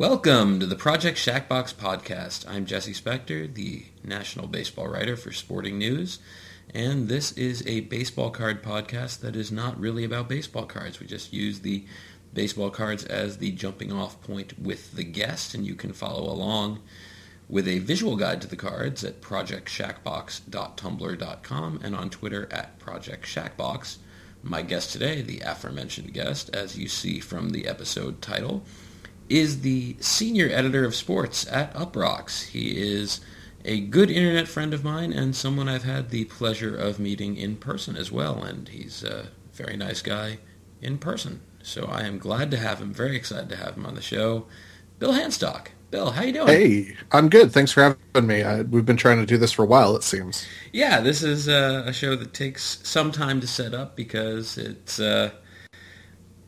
Welcome to the Project Shoebox podcast. I'm Jesse Spector, the national baseball writer for Sporting News, and this is a baseball card podcast that is not really about baseball cards. We just use the baseball cards as the jumping off point with the guest, and you can follow along with a visual guide to the cards at projectshoebox.tumblr.com and on Twitter at projectshoebox. My guest today, the aforementioned guest, as you see from the episode title, is the senior editor of sports at Uproxx. He is a good internet friend of mine and someone I've had the pleasure of meeting in person as well, and he's a very nice guy in person. So I am glad to have him, very excited to have him on the show. Bill Hanstock. Bill, how you doing? Hey, I'm good. Thanks for having me. I, we've been trying to do this for a while, it seems. Yeah, this is uh, a show that takes some time to set up because it's uh,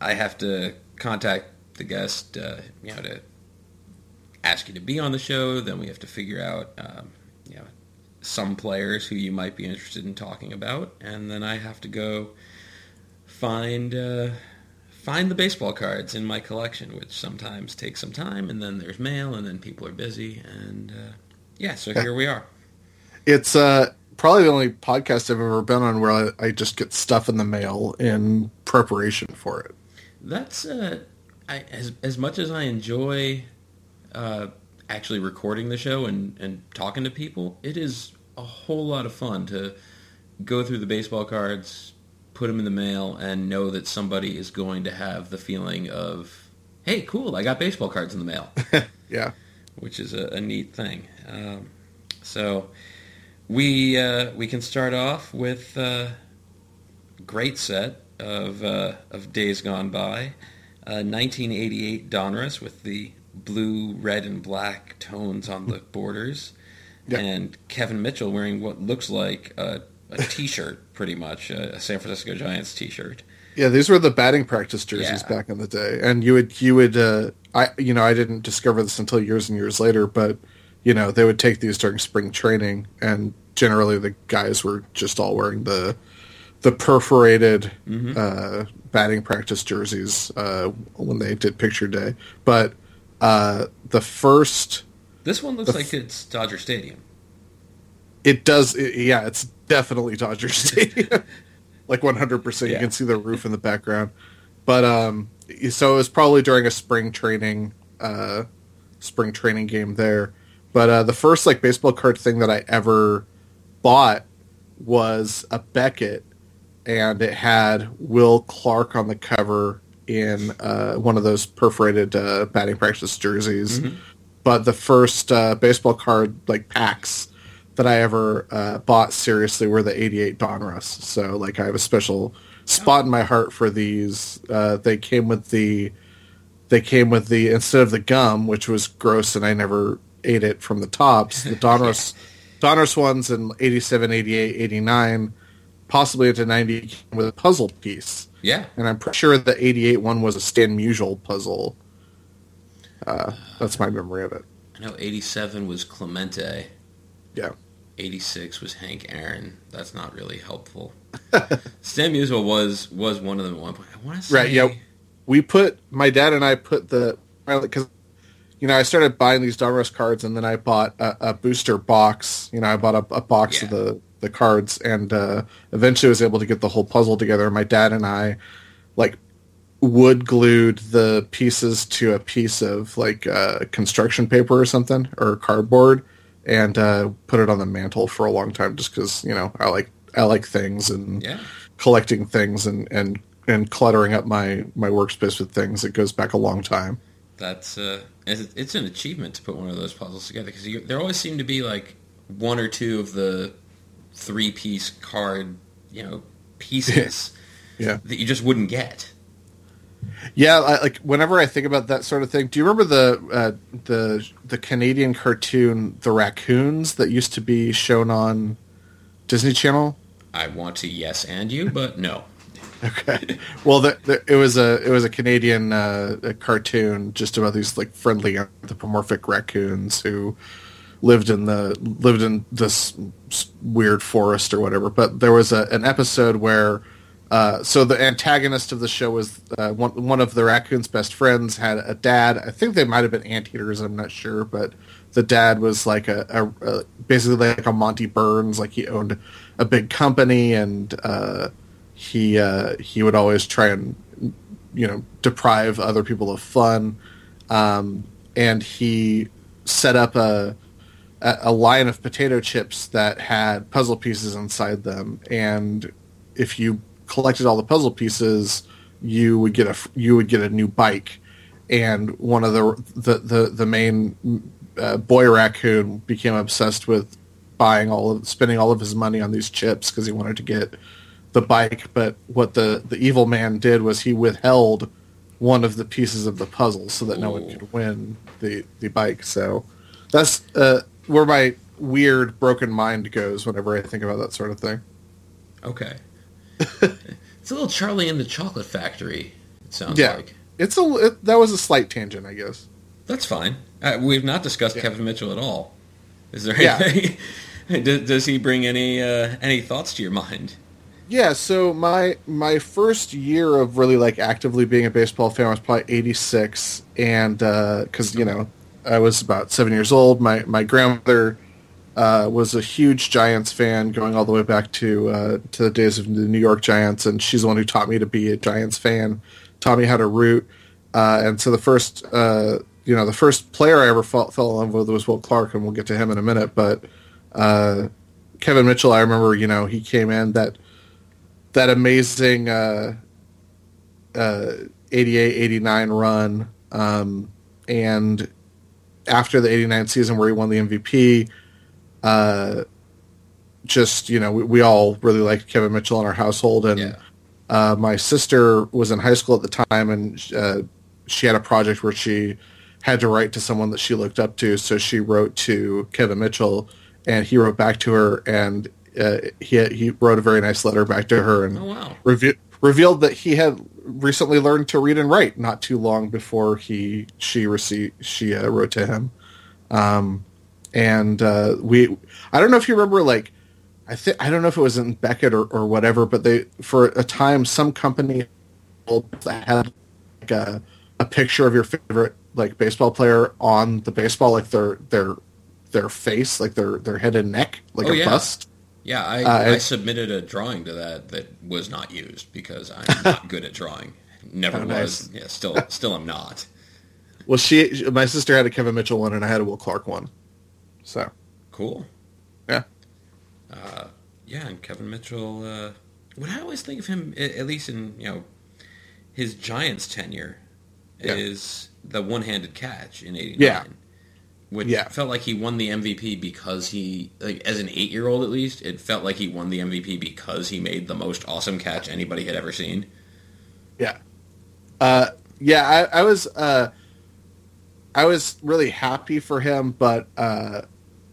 I have to contact the guest, uh, you know, to ask you to be on the show. Then we have to figure out, um, you know, some players who you might be interested in talking about, and then I have to go find uh, find the baseball cards in my collection, which sometimes takes some time. And then there's mail, and then people are busy, and uh, yeah, so here we are. It's uh, probably the only podcast I've ever been on where I, I just get stuff in the mail in preparation for it. That's uh, I, as as much as I enjoy uh, actually recording the show and, and talking to people, it is a whole lot of fun to go through the baseball cards, put them in the mail, and know that somebody is going to have the feeling of, "Hey, cool! I got baseball cards in the mail." yeah, which is a, a neat thing. Um, so we uh, we can start off with a great set of uh, of days gone by. 1988 uh, Donruss with the blue, red, and black tones on the borders, and Kevin Mitchell wearing what looks like a, a T-shirt, pretty much a San Francisco Giants T-shirt. Yeah, these were the batting practice jerseys yeah. back in the day, and you would you would uh, I you know I didn't discover this until years and years later, but you know they would take these during spring training, and generally the guys were just all wearing the the perforated mm-hmm. uh, batting practice jerseys uh, when they did picture day. But uh, the first, this one looks f- like it's Dodger Stadium. It does. It, yeah, it's definitely Dodger Stadium. like one hundred percent. You can see the roof in the background. But um, so it was probably during a spring training, uh, spring training game there. But uh, the first like baseball card thing that I ever bought was a Beckett and it had Will Clark on the cover in uh, one of those perforated uh, batting practice jerseys. Mm-hmm. But the first uh, baseball card like packs that I ever uh, bought seriously were the '88 Donruss. So like I have a special spot in my heart for these. Uh, they came with the they came with the instead of the gum, which was gross, and I never ate it from the Topps. The Donruss Donruss ones in 87, 88, 89 possibly into 90 with a puzzle piece. Yeah. And I'm pretty sure the 88 one was a Stan Musial puzzle. Uh, that's my memory of it. I know 87 was Clemente. Yeah. 86 was Hank Aaron. That's not really helpful. Stan Musial was was one of them at one point. I want to say Right, yeah. We put my dad and I put the cuz you know, I started buying these Donruss cards and then I bought a, a booster box. You know, I bought a, a box yeah. of the the cards, and uh, eventually was able to get the whole puzzle together. My dad and I, like, wood glued the pieces to a piece of like uh, construction paper or something or cardboard, and uh, put it on the mantle for a long time, just because you know I like I like things and yeah. collecting things and and and cluttering up my my workspace with things. It goes back a long time. That's uh, it's an achievement to put one of those puzzles together because there always seem to be like one or two of the three piece card, you know, pieces yeah. that you just wouldn't get. Yeah, I, like whenever I think about that sort of thing, do you remember the uh, the the Canadian cartoon The Raccoons that used to be shown on Disney Channel? I want to yes and you, but no. okay. Well, the, the, it was a it was a Canadian uh, a cartoon just about these like friendly anthropomorphic raccoons who lived in the lived in this weird forest or whatever. But there was a, an episode where uh, so the antagonist of the show was uh, one one of the raccoon's best friends had a dad. I think they might have been anteaters. I'm not sure, but the dad was like a, a, a basically like a Monty Burns. Like he owned a big company, and uh, he uh, he would always try and you know deprive other people of fun. Um, and he set up a a line of potato chips that had puzzle pieces inside them, and if you collected all the puzzle pieces, you would get a you would get a new bike. And one of the the the, the main uh, boy raccoon became obsessed with buying all of spending all of his money on these chips because he wanted to get the bike. But what the the evil man did was he withheld one of the pieces of the puzzle so that Ooh. no one could win the the bike. So that's uh, where my weird broken mind goes whenever I think about that sort of thing. Okay. it's a little Charlie in the Chocolate Factory. It sounds yeah. like it's a it, that was a slight tangent, I guess. That's fine. Uh, we've not discussed yeah. Kevin Mitchell at all. Is there anything? Yeah. does, does, he bring any uh, any thoughts to your mind? Yeah. So my my first year of really like actively being a baseball fan was probably '86, and because uh, you know I was about seven years old. My my grandmother uh, was a huge Giants fan, going all the way back to uh, to the days of the New York Giants, and she's the one who taught me to be a Giants fan, taught me how to root. Uh, and so the first, uh, you know, the first player I ever fell, fell in love with was Will Clark, and we'll get to him in a minute. But uh, Kevin Mitchell, I remember, you know, he came in that that amazing uh, 88, 89 run, um, and after the 89 season where he won the MVP, uh, just, you know, we, we, all really liked Kevin Mitchell in our household. And yeah. uh, my sister was in high school at the time and uh, she had a project where she had to write to someone that she looked up to. So she wrote to Kevin Mitchell and he wrote back to her and uh, he, he wrote a very nice letter back to her and oh, wow. revealed that he had recently learned to read and write not too long before he she received she uh, wrote to him um, and uh, we i don't know if you remember like i think i don't know if it was in beckett or, or whatever but they for a time some company had like a, a picture of your favorite like baseball player on the baseball like their their their face like their their head and neck like oh, a yeah. bust yeah, I, uh, I submitted a drawing to that that was not used because I'm not good at drawing. Never oh, was. Nice. Yeah, still still am not. Well, she my sister had a Kevin Mitchell one and I had a Will Clark one. So cool. Yeah. Uh, yeah, and Kevin Mitchell. Uh, what I always think of him, at least in you know his Giants tenure, yeah. is the one-handed catch in '89. Yeah which yeah. felt like he won the MVP because he, like, as an eight year old at least, it felt like he won the MVP because he made the most awesome catch anybody had ever seen. Yeah, uh, yeah, I, I was, uh, I was really happy for him, but uh,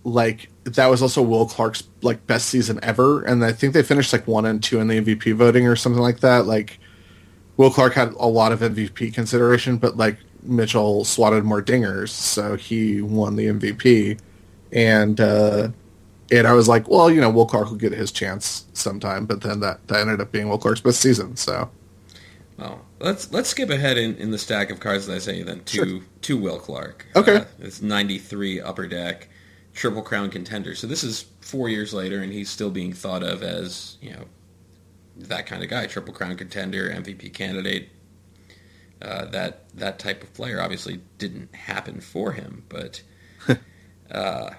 like that was also Will Clark's like best season ever, and I think they finished like one and two in the MVP voting or something like that. Like Will Clark had a lot of MVP consideration, but like Mitchell swatted more dingers, so he won the MVP. And uh, and I was like, well, you know, Will Clark will get his chance sometime, but then that, that ended up being Will Clark's best season. So, well, let's let's skip ahead in, in the stack of cards that I say then to sure. to Will Clark. Okay, uh, it's ninety three upper deck, triple crown contender. So this is four years later, and he's still being thought of as you know that kind of guy, triple crown contender, MVP candidate, uh, that that type of player. Obviously, didn't happen for him, but uh,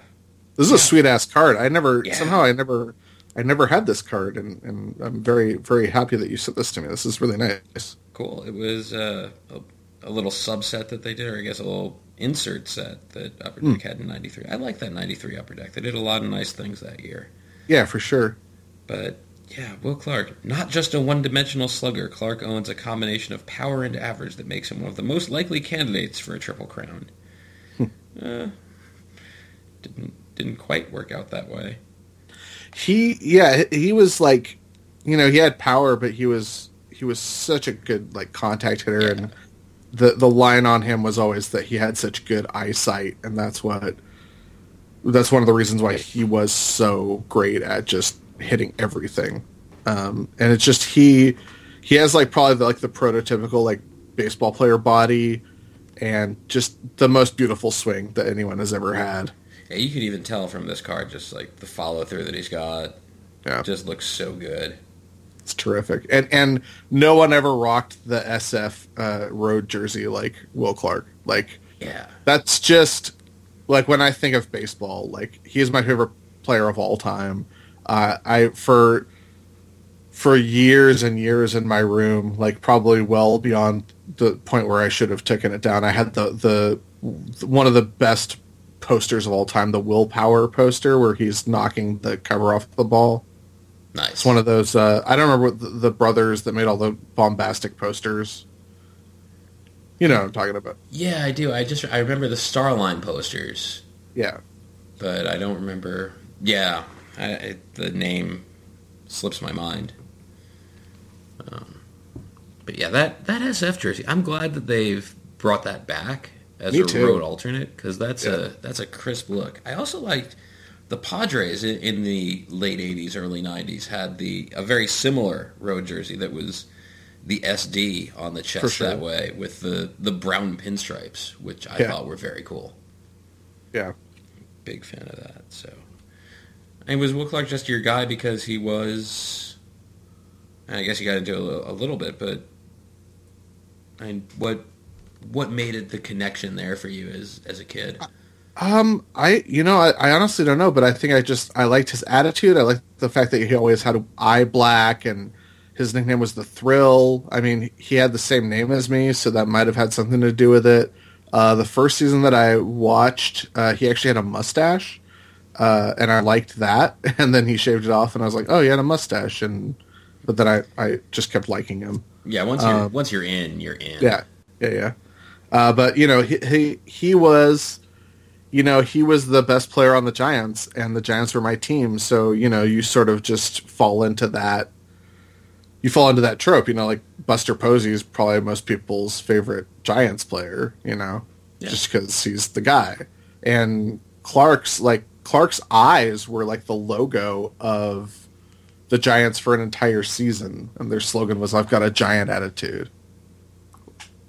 this is yeah. a sweet ass card. I never yeah. somehow I never I never had this card, and, and I'm very very happy that you sent this to me. This is really nice. Cool. It was uh, a, a, little subset that they did, or I guess a little insert set that Upper Deck mm. had in '93. I like that '93 Upper Deck. They did a lot of nice things that year. Yeah, for sure. But yeah, Will Clark. Not just a one dimensional slugger, Clark owns a combination of power and average that makes him one of the most likely candidates for a Triple Crown. Hmm. uh, didn't, didn't quite work out that way. He, yeah, he was like, you know, he had power, but he was he was such a good like contact hitter, yeah. and the the line on him was always that he had such good eyesight, and that's what that's one of the reasons why he was so great at just hitting everything. um, and it's just he he has like probably the, like the prototypical like baseball player body and just the most beautiful swing that anyone has ever had. Yeah, you could even tell from this card just like the follow through that he's got. Yeah, just looks so good. It's terrific, and and no one ever rocked the SF uh, road jersey like Will Clark. Like, yeah, that's just like when I think of baseball. Like, he is my favorite player of all time. Uh, I for for years and years in my room, like probably well beyond the point where I should have taken it down. I had the the one of the best posters of all time, the willpower poster, where he's knocking the cover off the ball. Nice. It's one of those. Uh, I don't remember the, the, brothers that made all the bombastic posters. You know what I'm talking about. Yeah, I do. I just I remember the Starline posters. Yeah, but I don't remember. Yeah, I, I, the name slips my mind. Um, but yeah, that that SF jersey. I'm glad that they've brought that back as Me a too. road alternate because that's yeah. a that's a crisp look. I also liked the Padres in, in, the late '80s, early '90s had the a very similar road jersey that was the SD on the chest sure. that way with the the brown pinstripes, which I yeah. thought were very cool. Yeah, big fan of that. So, and was Clark just your guy because he was? I guess you got to do a, a little bit, but mean, what what made it the connection there for you as as a kid? Um, I you know I, I, honestly don't know, but I think I just I liked his attitude. I liked the fact that he always had eye black, and his nickname was the Thrill. I mean, he had the same name as me, so that might have had something to do with it. Uh, the first season that I watched, uh, he actually had a mustache, uh, and I liked that. And then he shaved it off, and I was like, oh, he had a mustache, and but then I, I just kept liking him. Yeah, once you're um, once you're in, you're in. Yeah, yeah, yeah. Uh, but you know, he, he he was, you know, he was the best player on the Giants, and the Giants were my team. So you know, you sort of just fall into that. You fall into that trope, you know, like Buster Posey is probably most people's favorite Giants player, you know, yeah. just because he's the guy. And Clark's like Clark's eyes were like the logo of the Giants for an entire season, and their slogan was "I've got a giant attitude,"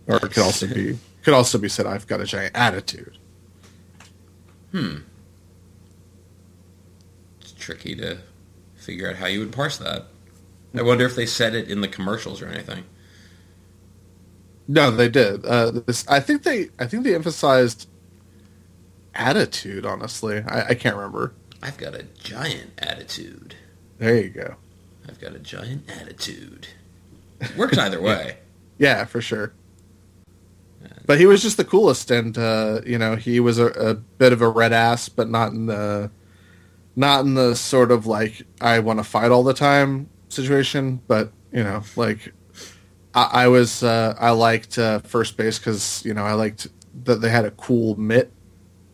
or it could also be could also be said, "I've got a giant attitude." Hmm. It's tricky to figure out how you would parse that. I wonder if they said it in the commercials or anything. No, they did. Uh, this, I think they, I think they emphasized attitude. Honestly, I, I can't remember. I've got a giant attitude. There you go. I've got a giant attitude. Works either way. yeah, for sure. But he was just the coolest, and uh, you know he was a, a, bit of a red ass, but not in the not in the sort of like I want to fight all the time situation. But you know, like I, I was uh, I liked uh, first base because you know I liked that they had a cool mitt,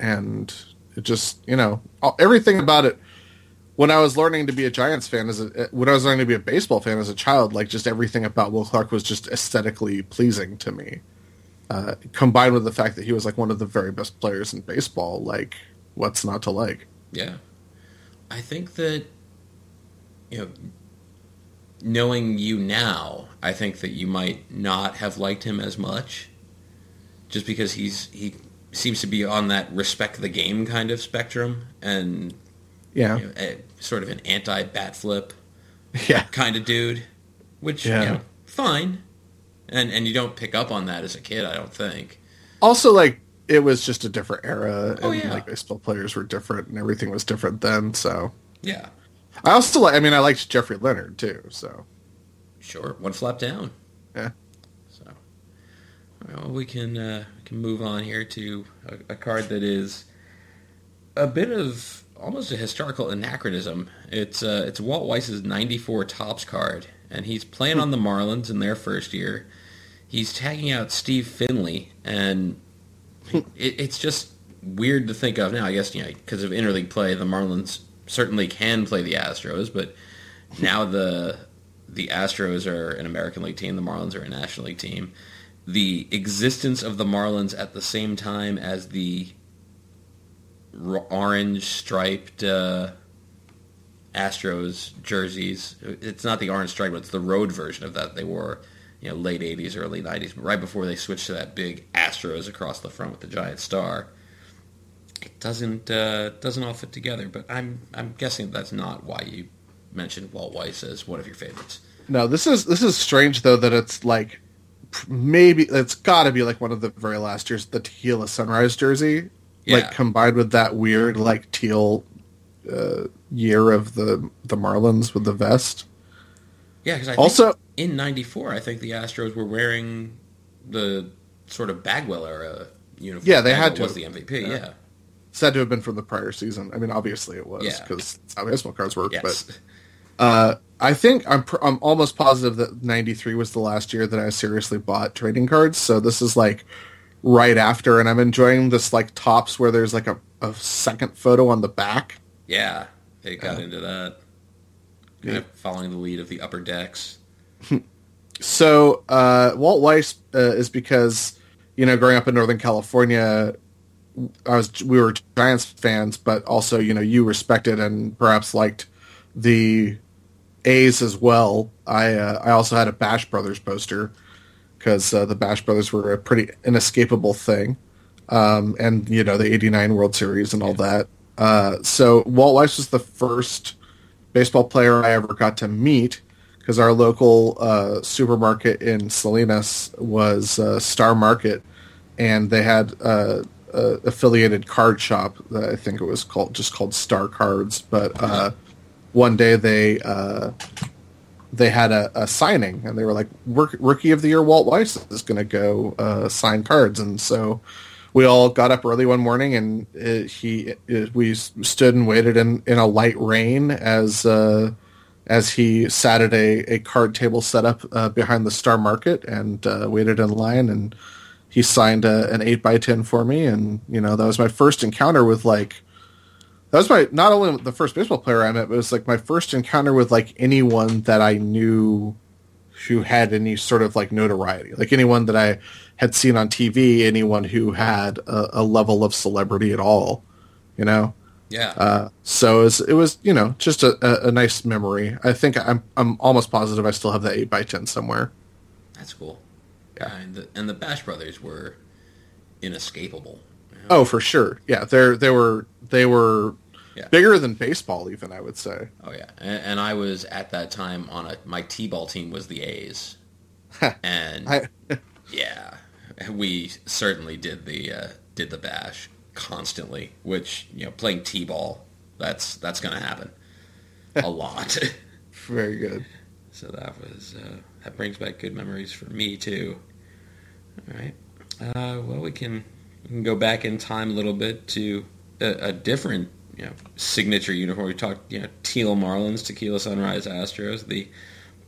and it just you know everything about it when I was learning to be a Giants fan as a when I was learning to be a baseball fan as a child, like just everything about Will Clark was just aesthetically pleasing to me. Uh, combined with the fact that he was like one of the very best players in baseball, like what's not to like? Yeah, I think that you know, knowing you now, I think that you might not have liked him as much, just because he's he seems to be on that respect the game kind of spectrum, and yeah, you know, a, sort of an anti bat flip, yeah, kind of dude, which yeah. you know, fine, and and you don't pick up on that as a kid, I don't think. Also, like it was just a different era, oh, and yeah. like baseball players were different, and everything was different then. So yeah, I also like. I mean, I liked Jeffrey Leonard too. So sure, one flap down. Yeah. Well, we can uh, can move on here to a, a card that is a bit of almost a historical anachronism. It's uh, it's Walt Weiss's 94 Topps card, and he's playing on the Marlins in their first year. He's tagging out Steve Finley, and it, it's just weird to think of now. I guess you know because of interleague play, the Marlins certainly can play the Astros, but now the the Astros are an American League team, the Marlins are a National League team. The existence of the Marlins at the same time as the orange striped uh, Astros jerseys. It's not the orange stripe, but it's the road version of that they wore, you know, late '80s, early '90s, but right before they switched to that big Astros across the front with the giant star. It doesn't uh, doesn't all fit together, but I'm I'm guessing that's not why you mentioned Walt Weiss as one of your favorites. No, this is this is strange though that it's like maybe it's got to be like one of the very last years the tequila sunrise jersey yeah. like combined with that weird like teal uh, year of the the Marlins with the vest. Yeah, because also in '94, I think the Astros were wearing the sort of Bagwell era uniform. Yeah, they Bagwell had to. Was the MVP? Yeah. yeah. Had to have been from the prior season. I mean, obviously it was because yeah. how baseball cards work. Yes. But uh, I think I'm pr- I'm almost positive that '93 was the last year that I seriously bought trading cards. So this is like right after, and I'm enjoying this like Topps where there's like a, a second photo on the back. Yeah, they got into that. Kind yeah. of following the lead of the upper decks. so uh, Walt Weiss uh, is because you know growing up in Northern California, I was we were Giants fans, but also you know you respected and perhaps liked the A's as well. I uh, I also had a Bash Brothers poster because uh, the Bash Brothers were a pretty inescapable thing, um, and you know the '89 World Series and all that. Uh, so Walt Weiss was the first baseball player I ever got to meet because our local uh, supermarket in Salinas was uh, Star Market, and they had uh, a affiliated card shop that I think it was called just called Star Cards. But uh, one day they uh, they had a, a, signing, and they were like, "Rookie of the Year Walt Weiss is going to go uh, sign cards," and so we all got up early one morning and it, he it, we stood and waited in, in a light rain as uh, as he sat at a, a card table set up uh, behind the Star Market and uh, waited in line and he signed a, an eight by ten for me. And you know that was my first encounter with like that was my not only the first baseball player I met but it was like my first encounter with like anyone that I knew who had any sort of like notoriety like anyone that I had seen on TV anyone who had a, a level of celebrity at all, you know. Yeah. Uh, so it was, it was, you know, just a, a, a, nice memory. I think I'm I'm almost positive I still have that eight by ten somewhere. That's cool. Yeah, and the, and the Bash Brothers were inescapable. Oh, for sure. Yeah, they're they were they were yeah. bigger than baseball, even I would say. Oh yeah, and, and I was at that time on a my t-ball team was the A's, and I, yeah, we certainly did the uh, did the bash constantly, which you know playing t-ball that's that's going to happen a lot. Very good. So that was uh, that brings back good memories for me too. All right. Uh, well, we can we can go back in time a little bit to a, a different you know signature uniform. We talked you know teal Marlins, tequila Sunrise Astros, the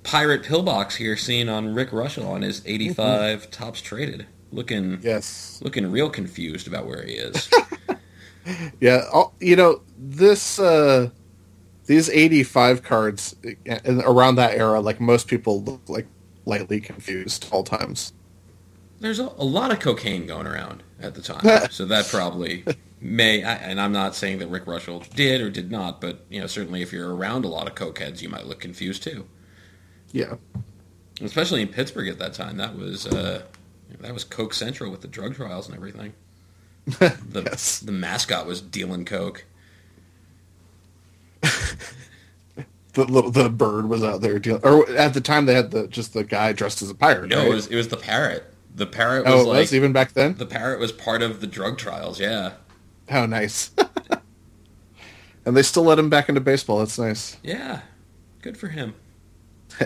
pirate pillbox here seen on Rick Reuschel on his 85 mm-hmm. Topps traded looking yes looking real confused about where he is yeah you know this uh these 85 cards around that era like most people look like lightly confused all times there's a, a lot of cocaine going around at the time so that probably may and i'm not saying that rick reuschel did or did not but you know certainly if you're around a lot of cokeheads you might look confused too yeah especially in pittsburgh at that time that was uh that was Coke Central with the drug trials and everything. The, yes. the mascot was dealing coke. the little the bird was out there dealing, or at the time they had the just the guy dressed as a pirate. No, right? it was it was the parrot. The parrot was oh, like was even back then. The parrot was part of the drug trials. Yeah. How nice. and they still let him back into baseball. That's nice. Yeah, good for him.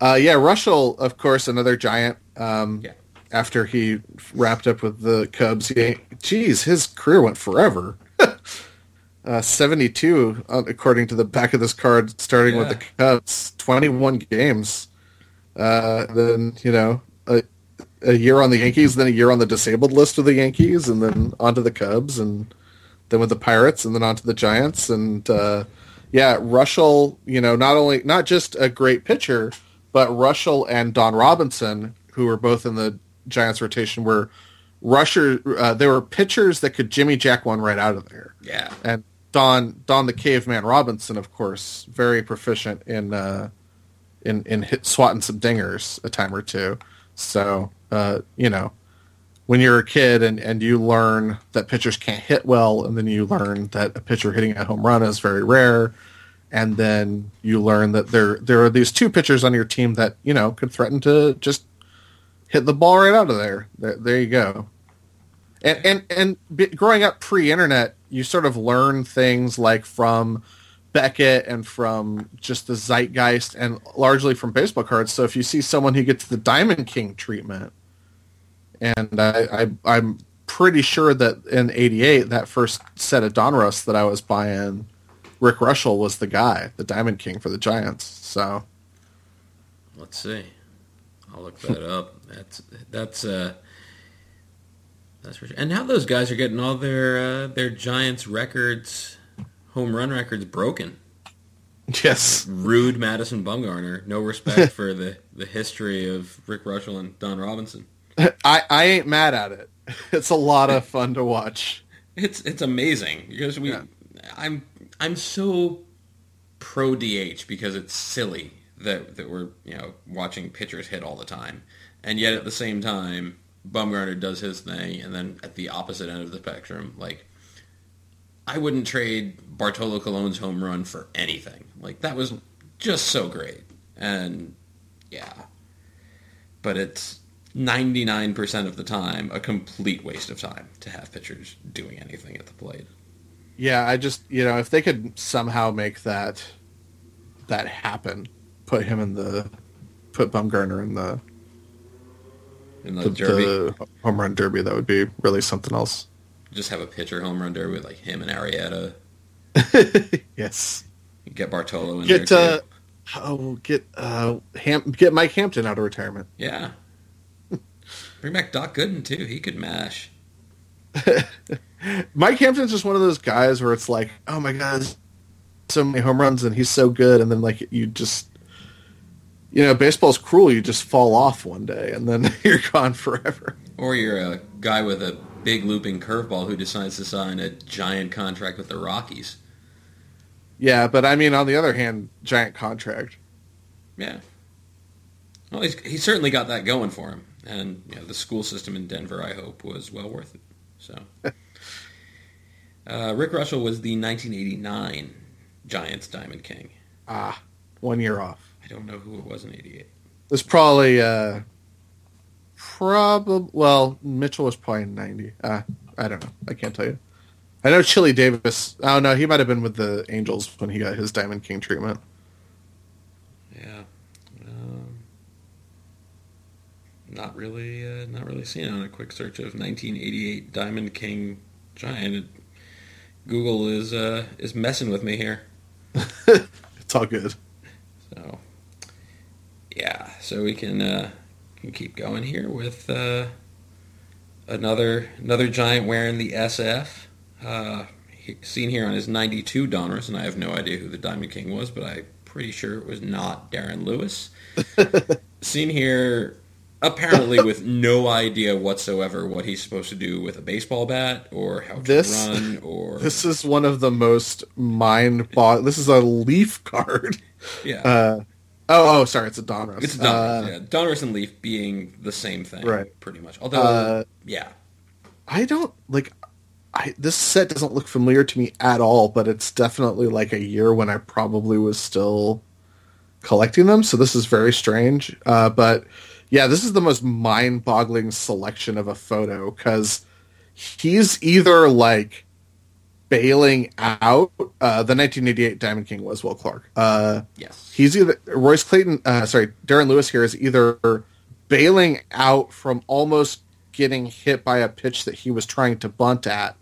uh, yeah, Reuschel, of course, another giant. Um, yeah. After he wrapped up with the Cubs, he, geez, his career went forever. uh, 72, uh, according to the back of this card, starting yeah. with the Cubs, 21 games. Uh, then, you know, a, a year on the Yankees, then a year on the disabled list of the Yankees, and then onto the Cubs, and then with the Pirates, and then onto the Giants. And, uh, yeah, Reuschel. you know, not only, not just a great pitcher, but Reuschel and Don Robinson who were both in the Giants rotation, were rusher. Uh, they were pitchers that could Jimmy Jack one right out of there. Yeah, and Don Don the Caveman Robinson, of course, very proficient in uh, in in hit, swatting some dingers a time or two. So uh, you know, when you're a kid and, and you learn that pitchers can't hit well, and then you learn that a pitcher hitting a home run is very rare, and then you learn that there there are these two pitchers on your team that you know could threaten to just hit the ball right out of there. There, there you go. And and and growing up pre-internet, you sort of learn things like from Beckett and from just the zeitgeist and largely from baseball cards. So if you see someone who gets the Diamond King treatment, and I, I am pretty sure that in '88 that first set of Donruss that I was buying, Rick Reuschel was the guy, the Diamond King for the Giants. So let's see, I'll look that up. That's that's uh that's. And now those guys are getting all their uh, their Giants records, home run records broken. Yes. Rude Madison Bumgarner. No respect for the, the history of Rick Reuschel and Don Robinson. I, I ain't mad at it. It's a lot of fun to watch. It's it's amazing because we yeah. I'm I'm so pro DH because it's silly that that we're you know watching pitchers hit all the time, and yet at the same time Bumgarner does his thing, and then at the opposite end of the spectrum, like I wouldn't trade Bartolo Colon's home run for anything. Like that was just so great, and yeah, but it's ninety nine percent of the time a complete waste of time to have pitchers doing anything at the plate. Yeah, I just you know if they could somehow make that that happen, put him in the put Bumgarner in the in the, the derby, the home run derby. That would be really something else. Just have a pitcher home run derby with like him and Arrieta. yes. Get Bartolo in get, there. Uh, oh, get uh, Ham- get Mike Hampton out of retirement. Yeah. Bring back Doc Gooden too. He could mash. Mike Hampton's just one of those guys where it's like, oh my god, so many home runs and he's so good, and then like you just you know, baseball's cruel. You just fall off one day and then you're gone forever. Or you're a guy with a big looping curveball who decides to sign a giant contract with the Rockies. Yeah, but I mean, on the other hand, giant contract. Yeah. Well, he's, he certainly got that going for him. And you know, the school system in Denver, I hope, was well worth it. So, uh, Rick Reuschel was the 1989 Giants Diamond King. Ah, one year off I don't know who it was in '88. It's probably uh, probably well Mitchell was probably '90. Uh, I don't know. I can't tell you. I know Chili Davis. Oh no, he might have been with the Angels when he got his Diamond King treatment. Yeah, um, not really. Uh, not really seen on a quick search of 1988 Diamond King Giant. Google is uh, is messing with me here. it's all good. So yeah, so we can uh, can keep going here with uh, another another giant wearing the SF. Uh, seen here on his 92 Donruss, and I have no idea who the Diamond King was, but I'm pretty sure it was not Darren Lewis. seen here apparently with no idea whatsoever what he's supposed to do with a baseball bat or how to this, run or this is one of the most mind this is a leaf card yeah uh, Oh, oh, sorry, it's a Donruss. It's a Donruss. Uh, yeah, Donruss and Leaf being the same thing, right? Pretty much. Although, uh, yeah, I don't like. I this set doesn't look familiar to me at all, but it's definitely like a year when I probably was still collecting them. So this is very strange. Uh, but yeah, this is the most mind-boggling selection of a photo because he's either like bailing out. Uh, the 1988 Diamond King was Will Clark. Uh, yes, he's either Royce Clayton. Uh, sorry, Darren Lewis here is either bailing out from almost getting hit by a pitch that he was trying to bunt at,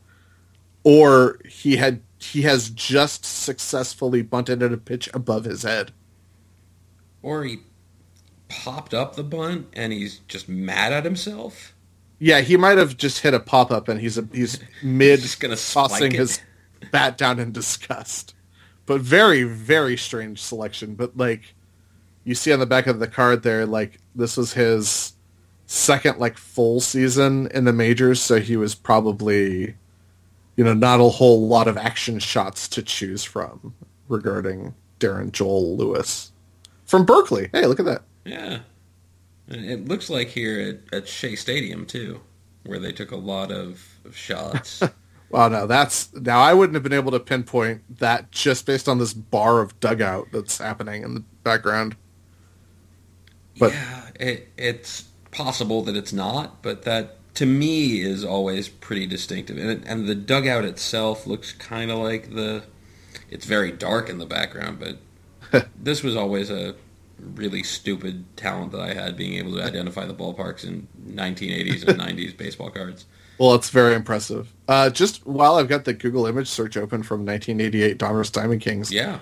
or he had he has just successfully bunted at a pitch above his head, or he popped up the bunt and he's just mad at himself. Yeah, he might have just hit a pop up and he's a, he's mid he's gonna tossing his bat down in disgust. But very very strange selection. But like you see on the back of the card there, like this was his second like full season in the majors, so he was probably you know, not a whole lot of action shots to choose from regarding Darren Joel Lewis from Berkeley. Hey, look at that. Yeah. It looks like here at, at Shea Stadium too, where they took a lot of, of shots. Well, no, that's now I wouldn't have been able to pinpoint that just based on this bar of dugout that's happening in the background. But yeah, it, it's possible that it's not, but that to me is always pretty distinctive. And, it, and the dugout itself looks kind of like the. It's very dark in the background, but this was always a really stupid talent that I had being able to identify the ballparks in 1980s and 90s baseball cards. Well, it's very impressive. Uh, just while I've got the Google image search open from 1988 Donruss Diamond Kings. Yeah.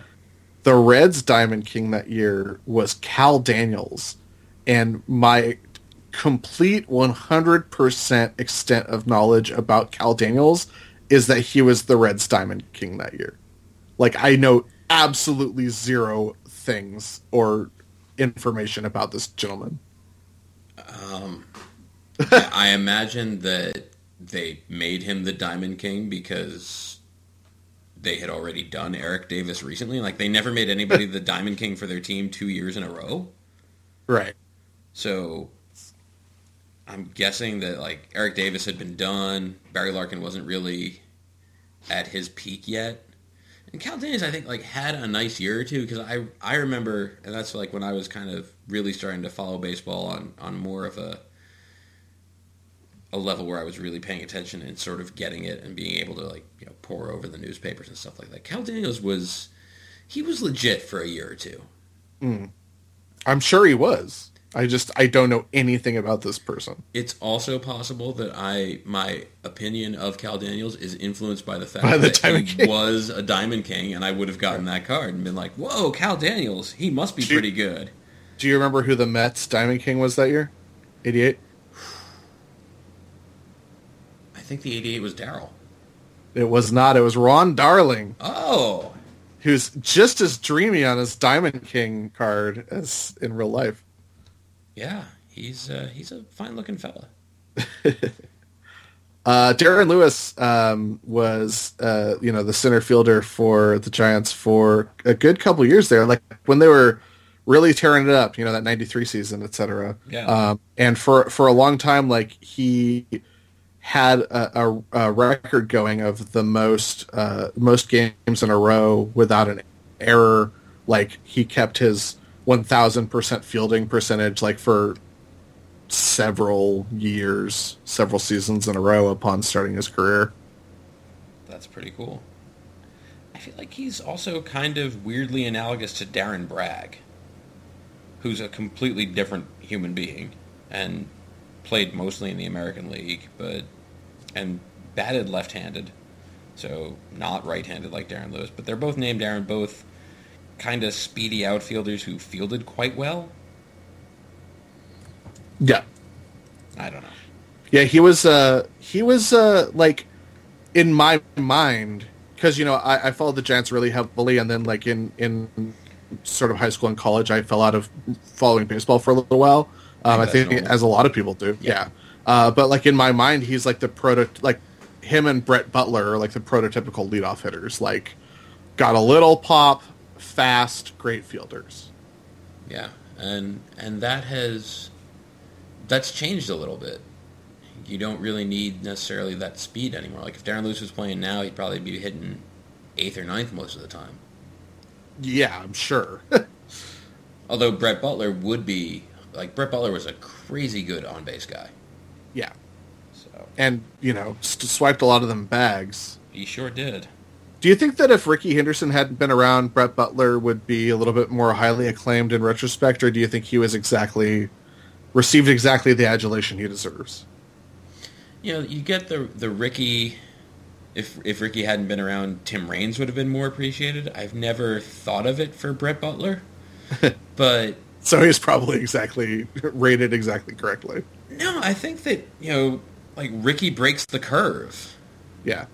The Reds Diamond King that year was Kal Daniels. And my complete 100% extent of knowledge about Kal Daniels is that he was the Reds Diamond King that year. Like, I know absolutely zero things or information about this gentleman. Um, I imagine that they made him the Diamond King because they had already done Eric Davis recently. Like they never made anybody the Diamond King for their team two years in a row. Right. So I'm guessing that like Eric Davis had been done. Barry Larkin wasn't really at his peak yet. And Kal Daniels, I think, like had a nice year or two because I I remember, and that's like when I was kind of really starting to follow baseball on on more of a a level where I was really paying attention and sort of getting it and being able to like you know pour over the newspapers and stuff like that. Kal Daniels was he was legit for a year or two. Mm. I'm sure he was. I just I don't know anything about this person. It's also possible that I my opinion of Kal Daniels is influenced by the fact by the that he King. was a Diamond King, and I would have gotten that card and been like, "Whoa, Kal Daniels, he must be do pretty you, good." Do you remember who the Mets Diamond King was that year? Eighty eight. I think the eighty eight was Darryl. It was not. It was Ron Darling. Oh, who's just as dreamy on his Diamond King card as in real life. Yeah, he's uh, he's a fine looking fella. uh, Darren Lewis um, was uh, you know the center fielder for the Giants for a good couple years there, like when they were really tearing it up. You know that '93 season, etc. Yeah. Um, and for for a long time, like he had a, a, a record going of the most uh, most games in a row without an error. Like he kept his 1000% fielding percentage like for several years, several seasons in a row upon starting his career. That's pretty cool. I feel like he's also kind of weirdly analogous to Darren Bragg, who's a completely different human being and played mostly in the American League, but and batted left-handed, so not right-handed like Darren Lewis. But they're both named Darren, both kind of speedy outfielders who fielded quite well. Yeah. I don't know. Yeah, he was uh he was uh like in my mind because you know I, I followed the Giants really heavily and then like in in sort of high school and college I fell out of following baseball for a little while. Um, I think, think as a lot of people do. Yeah. yeah. Uh, but like in my mind he's like the proto like him and Brett Butler are like the prototypical leadoff hitters. Like got a little pop, fast, great fielders. Yeah, and and that has that's changed a little bit. You don't really need necessarily that speed anymore. Like if Darren Lewis was playing now, he'd probably be hitting eighth or ninth most of the time. Yeah, I'm sure. Although Brett Butler would be like Brett Butler was a crazy good on base guy. Yeah. So and you know swiped a lot of them bags. He sure did. Do you think that if Rickey Henderson hadn't been around, Brett Butler would be a little bit more highly acclaimed in retrospect, or do you think he was exactly received exactly the adulation he deserves? You know, you get the the Rickey. If if Rickey hadn't been around, Tim Raines would have been more appreciated. I've never thought of it for Brett Butler, but so he's probably exactly rated exactly correctly. No, I think that you know, like Ricky breaks the curve. Yeah.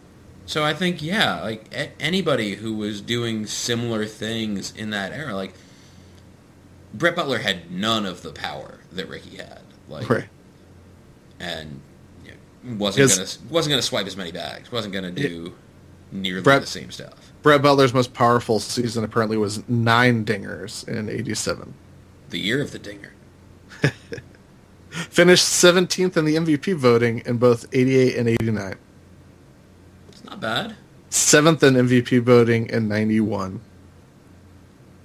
So I think yeah, like a- anybody who was doing similar things in that era, like Brett Butler had none of the power that Rickey had, like, right. and you know, wasn't His- gonna wasn't gonna swipe as many bags. wasn't gonna do nearly Brett- the same stuff. Brett Butler's most powerful season apparently was nine dingers in '87. The year of the dinger. Finished 17th in the MVP voting in both '88 and '89. It's not bad. Seventh in MVP voting in '91.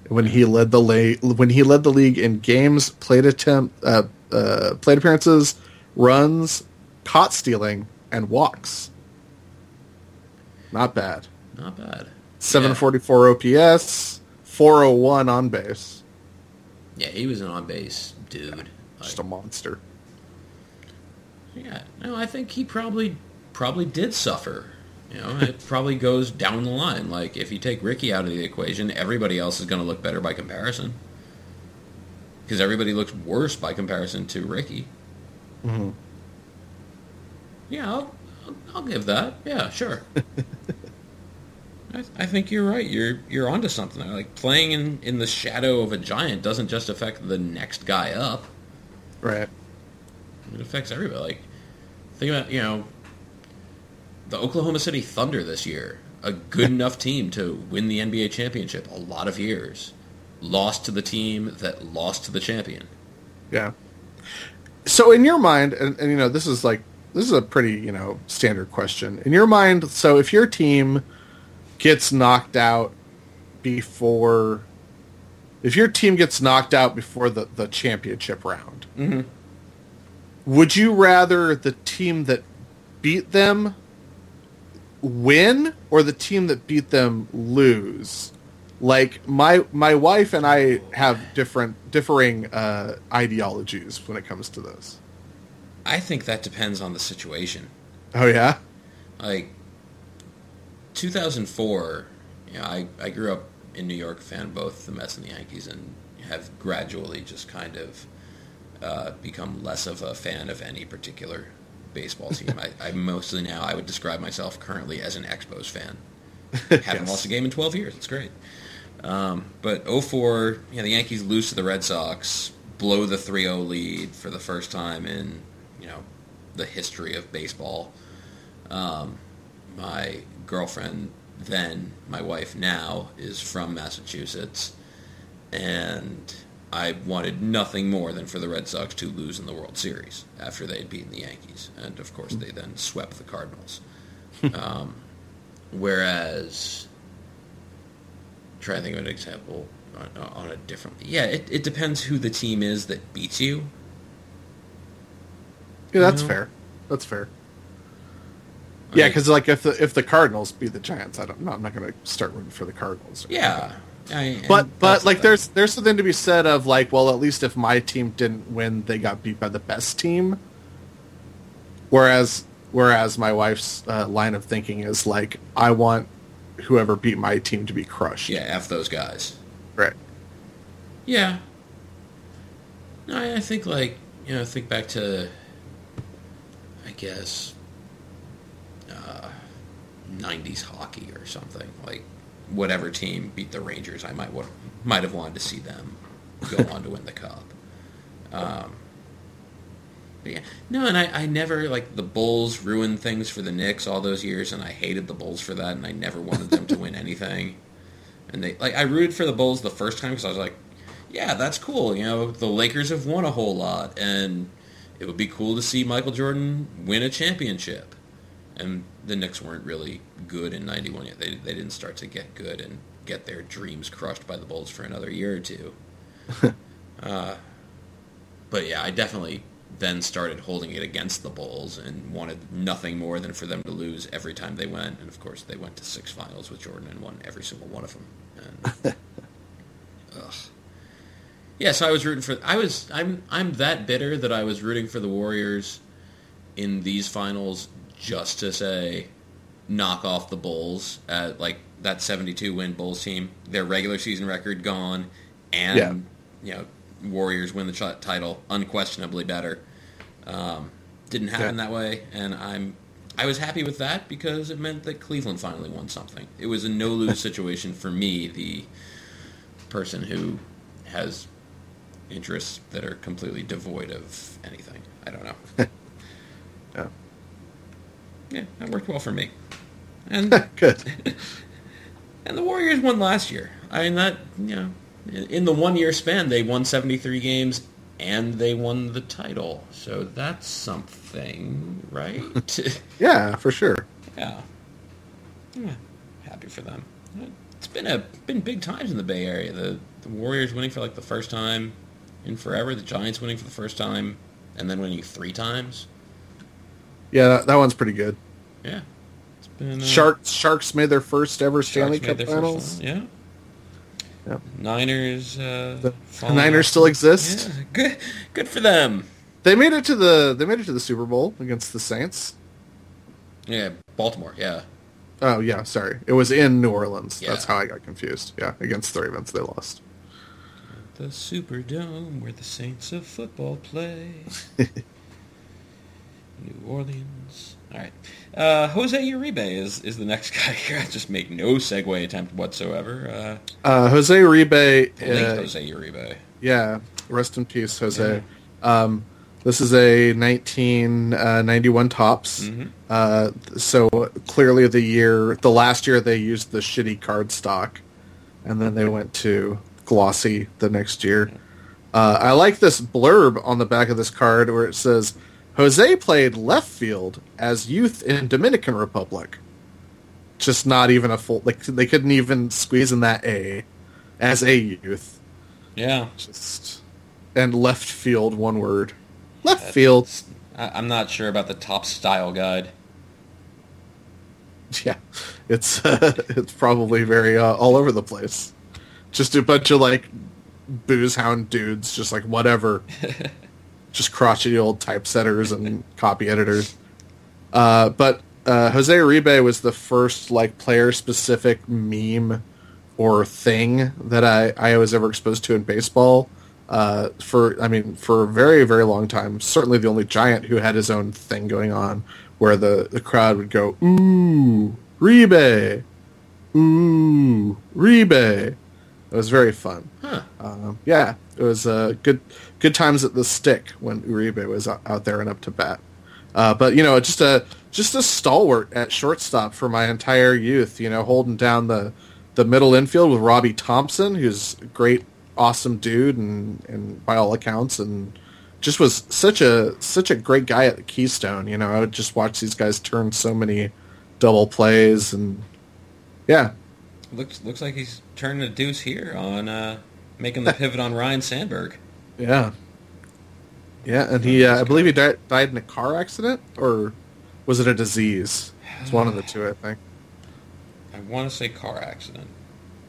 When he led the la- when he led the league in games, played attempt, uh, uh, plate appearances, runs, caught stealing, and walks. Not bad. Not bad. 744 OPS, 401 on base. Yeah, he was an on base dude. Just a monster. Yeah, no, I think he probably probably did suffer. You know, it probably goes down the line. Like if you take Rickey out of the equation, everybody else is going to look better by comparison. Because everybody looks worse by comparison to Rickey. Mhm. Yeah, I'll, I'll, I'll give that. Yeah, sure. I, I think you're right. You're you're onto something. Like playing in, in the shadow of a giant doesn't just affect the next guy up. Right. It affects everybody. Like, think about you know, the Oklahoma City Thunder this year, a good enough team to win the NBA championship. A lot of years, lost to the team that lost to the champion. Yeah. So in your mind, and, and you know, this is like this is a pretty you know standard question. In your mind, so if your team gets knocked out before, if your team gets knocked out before the the championship round, Mm-hmm. would you rather the team that beat them win or the team that beat them lose? Like my my wife and I have different differing uh, ideologies when it comes to this. I think that depends on the situation. Oh yeah, Like 2004, you know, I I grew up in New York, fan both the Mets and the Yankees, and have gradually just kind of uh, become less of a fan of any particular baseball team. I, I mostly now I would describe myself currently as an Expos fan. Haven't Yes. lost a game in 12 years. It's great. Um, but 04, you know, the Yankees lose to the Red Sox, blow the 3-0 lead for the first time in, you know, the history of baseball. Um, my girlfriend then, my wife now, is from Massachusetts, and I wanted nothing more than for the Red Sox to lose in the World Series after they had beaten the Yankees, and of course they then swept the Cardinals. um, whereas, try to think of an example on, on a different. Yeah, it, it depends who the team is that beats you. yeah, that's Mhm. fair. That's fair. Yeah, because like if the if the Cardinals beat the Giants, I don't. I'm not going to start rooting for the Cardinals. Yeah, I, But but like there's there's something to be said of like well at least if my team didn't win they got beat by the best team. Whereas whereas my wife's uh, line of thinking is like I want whoever beat my team to be crushed. yeah, f those guys. Right. Yeah. No, I, I think like you know, think back to, I guess, uh, '90s hockey or something. Like whatever team beat the Rangers, I might might have wanted to see them go on to win the cup. Um, but yeah, no, and I, I never like the Bulls ruined things for the Knicks all those years, and I hated the Bulls for that, and I never wanted them to win anything. And they like I rooted for the Bulls the first time because I was like, yeah, that's cool. You know, the Lakers have won a whole lot, and it would be cool to see Michael Jordan win a championship. And the Knicks weren't really good in '91 yet. They they didn't start to get good and get their dreams crushed by the Bulls for another year or two. uh, but yeah, I definitely then started holding it against the Bulls and wanted nothing more than for them to lose every time they went. And of course, they went to six finals with Jordan and won every single one of them. And, ugh. Yeah, so I was rooting for. I was. I'm. I'm that bitter that I was rooting for the Warriors in these finals just to say, knock off the Bulls at like that 72 win Bulls team. Their regular season record gone, and Yeah. you know Warriors win the ch- title, unquestionably better. Um, didn't happen Yeah. that way, and I'm. I was happy with that because it meant that Cleveland finally won something. It was a no lose situation for me, the person who has interests that are completely devoid of anything. I don't know. Yeah. that worked well for me. And Good. and the Warriors won last year. I mean that you know, in in the one year span, they won 73 games and they won the title. So that's something, right? Yeah, for sure. yeah. yeah. Happy for them. It's been a been big times in the Bay Area. The the Warriors winning for like the first time in forever. The Giants winning for the first time, and then winning three times. Yeah, that, that one's pretty good. Yeah. It's been uh, Sharks Sharks made their first ever Stanley Cup Finals. Yeah. Yep. Niners. Uh, The Niners still exist. Yeah, good. Good for them. They made it to the they made it to the Super Bowl against the Saints. Yeah, Baltimore. Yeah. Oh yeah, sorry. It was in New Orleans. That's how I got confused. Yeah, against the Ravens they lost. The Superdome, where the Saints of football play. New Orleans. All right. Uh, Jose Uribe is, is the next guy here. I just make no segue attempt whatsoever. Uh, Jose Uribe, Uh, uh, Jose Uribe. yeah, rest in peace, Jose. Um, this is a 1991 Topps. Mhm. Uh, so clearly, the year, the last year, they used the shitty card stock, and then they went to glossy the next year. Uh, I like this blurb on the back of this card where it says, "Jose played left field as youth in Dominican Republic." Just not even a full like they couldn't even squeeze in that A as a youth. Yeah. Just and left field one word. Left field. I, I'm not sure about the Topps style guide. Yeah, it's uh, it's probably very uh, all over the place. Just a bunch of like booze hound dudes, just like whatever, just crotchety old typesetters and copy editors. Uh, but uh, Jose Uribe was the first like player specific meme or thing that I, I was ever exposed to in baseball. Uh, for I mean, for a very very long time, certainly the only giant who had his own thing going on, where the, the crowd would go ooh Uribe, ooh Uribe. It was very fun. Huh. Um, yeah, it was uh, good good times at the stick when Uribe was out there and up to bat. Uh, but you know, just a just a stalwart at shortstop for my entire youth. You know, holding down the the middle infield with Robby Thompson, who's a great, awesome dude, and and by all accounts, and just was such a such a great guy at the Keystone. You know, I would just watch these guys turn so many double plays, and yeah, Looks looks like he's turning a deuce here on uh, making the pivot on Ryne Sandberg. Yeah. Yeah, and he, uh, I believe he died, died in a car accident, or was it a disease? It's one of the two, I think. I want to say car accident.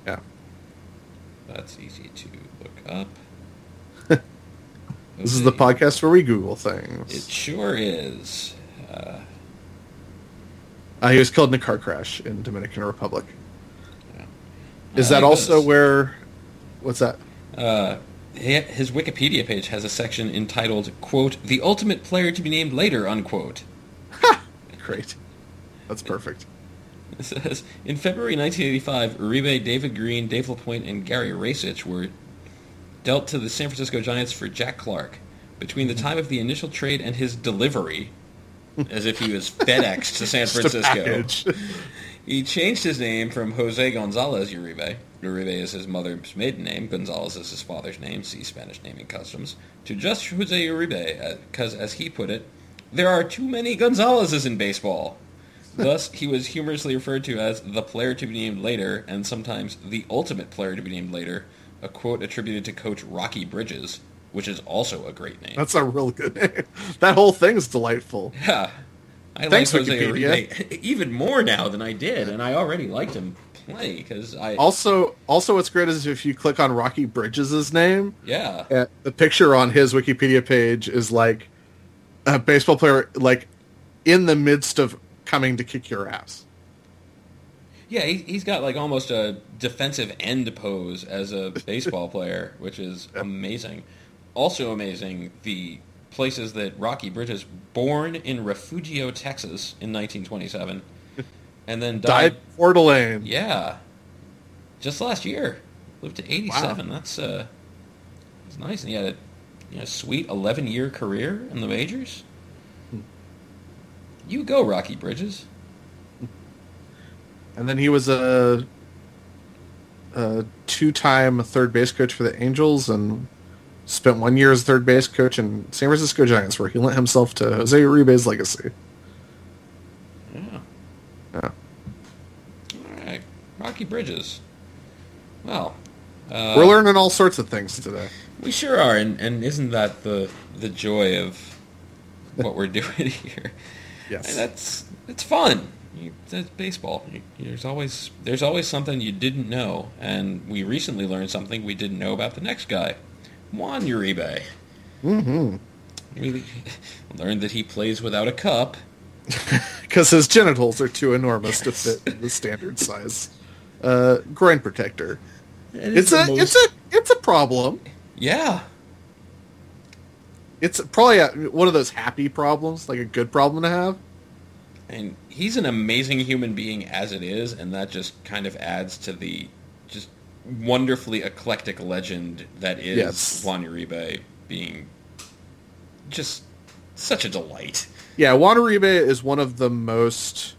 Yeah. That's easy to look up. This is the podcast where we Google things. It sure is. Uh, Uh, he was killed in a car crash in Dominican Republic. Is I that also where? What's that? Uh, his Wikipedia page has a section entitled "quote The ultimate player to be named later." Unquote. Ha! Great. That's perfect. It says in February 1985, Uribe, David Green, Dave LaPoint, and Gary Rajsich were dealt to the San Francisco Giants for Jack Clark. Between the time of the initial trade and his delivery, as if he was FedEx to San Francisco. He changed his name from Jose Gonzalez Uribe. Uribe is his mother's maiden name. Gonzalez is his father's name. See Spanish naming customs. To just Jose Uribe, uh, because as he put it, there are too many Gonzalezes in baseball. Thus, he was humorously referred to as the player to be named later, and sometimes the ultimate player to be named later. A quote attributed to Coach Rocky Bridges, which is also a great name. That's a real good name. That whole thing's delightful. Yeah. I Thanks, like Jose Wikipedia. Uribe even more now than I did, and I already liked him plenty because I Also, also, what's great is if you click on Rocky Bridges' name, yeah uh, the picture on his Wikipedia page is like a baseball player, like in the midst of coming to kick your ass. yeah he, he's got like almost a defensive end pose as a baseball player, which is amazing. Also amazing the places that Rocky Bridges born in Refugio, Texas, in 1927, and then died. Died Coeur d'Alene. Yeah, just last year, lived to 87. That's uh, that's nice, and he had a you know, sweet 11 year career in the majors. You go, Rocky Bridges. And then he was a, a two-time third base coach for the Angels and spent one year as third base coach in San Francisco Giants, where he lent himself to Jose Uribe's legacy. Yeah. Yeah. All right, Rocky Bridges. Well, uh, We're learning all sorts of things today. we sure are, and, and isn't that the the joy of what we're doing here? Yes. And that's it's fun. You, that's baseball. You, there's always there's always something you didn't know, and we recently learned something we didn't know about the next guy, Juan Uribe. Mm-hmm. We learned that he plays without a cup. Because his genitals are too enormous to fit the standard size uh, groin protector. It's a most- it's a it's a problem. yeah. It's probably a, one of those happy problems, like a good problem to have. And he's an amazing human being as it is, and that just kind of adds to the wonderfully eclectic legend that is Yes. Juan Uribe being just such a delight. Yeah, Juan Uribe is one of the most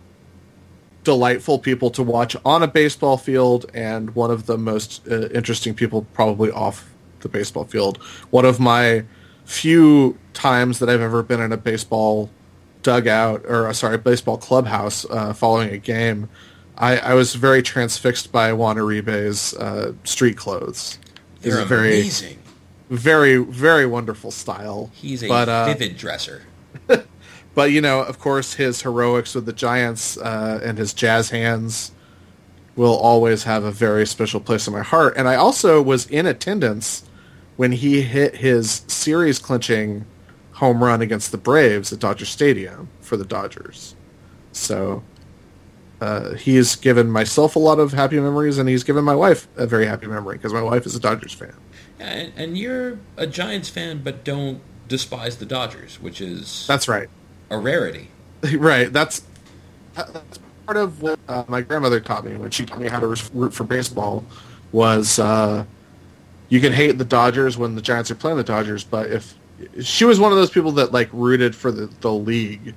delightful people to watch on a baseball field and one of the most uh, interesting people probably off the baseball field. One of my few times that I've ever been in a baseball dugout or uh, sorry, baseball clubhouse uh, following a game. I, I was very transfixed by Juan Uribe's uh, street clothes. He's They're a very, amazing. very, very wonderful style. He's a but, uh, vivid dresser. but you know, of course, his heroics with the Giants uh, and his jazz hands will always have a very special place in my heart. And I also was in attendance when he hit his series clinching home run against the Braves at Dodger Stadium for the Dodgers. So uh, he's given myself a lot of happy memories, and he's given my wife a very happy memory because my wife is a Dodgers fan. Yeah, and, and you're a Giants fan, but don't despise the Dodgers, which is That's right. a rarity. right. That's that's part of what uh, my grandmother taught me when she taught me how to root for baseball. Was uh, you can hate the Dodgers when the Giants are playing the Dodgers, but if she was one of those people that like rooted for the the league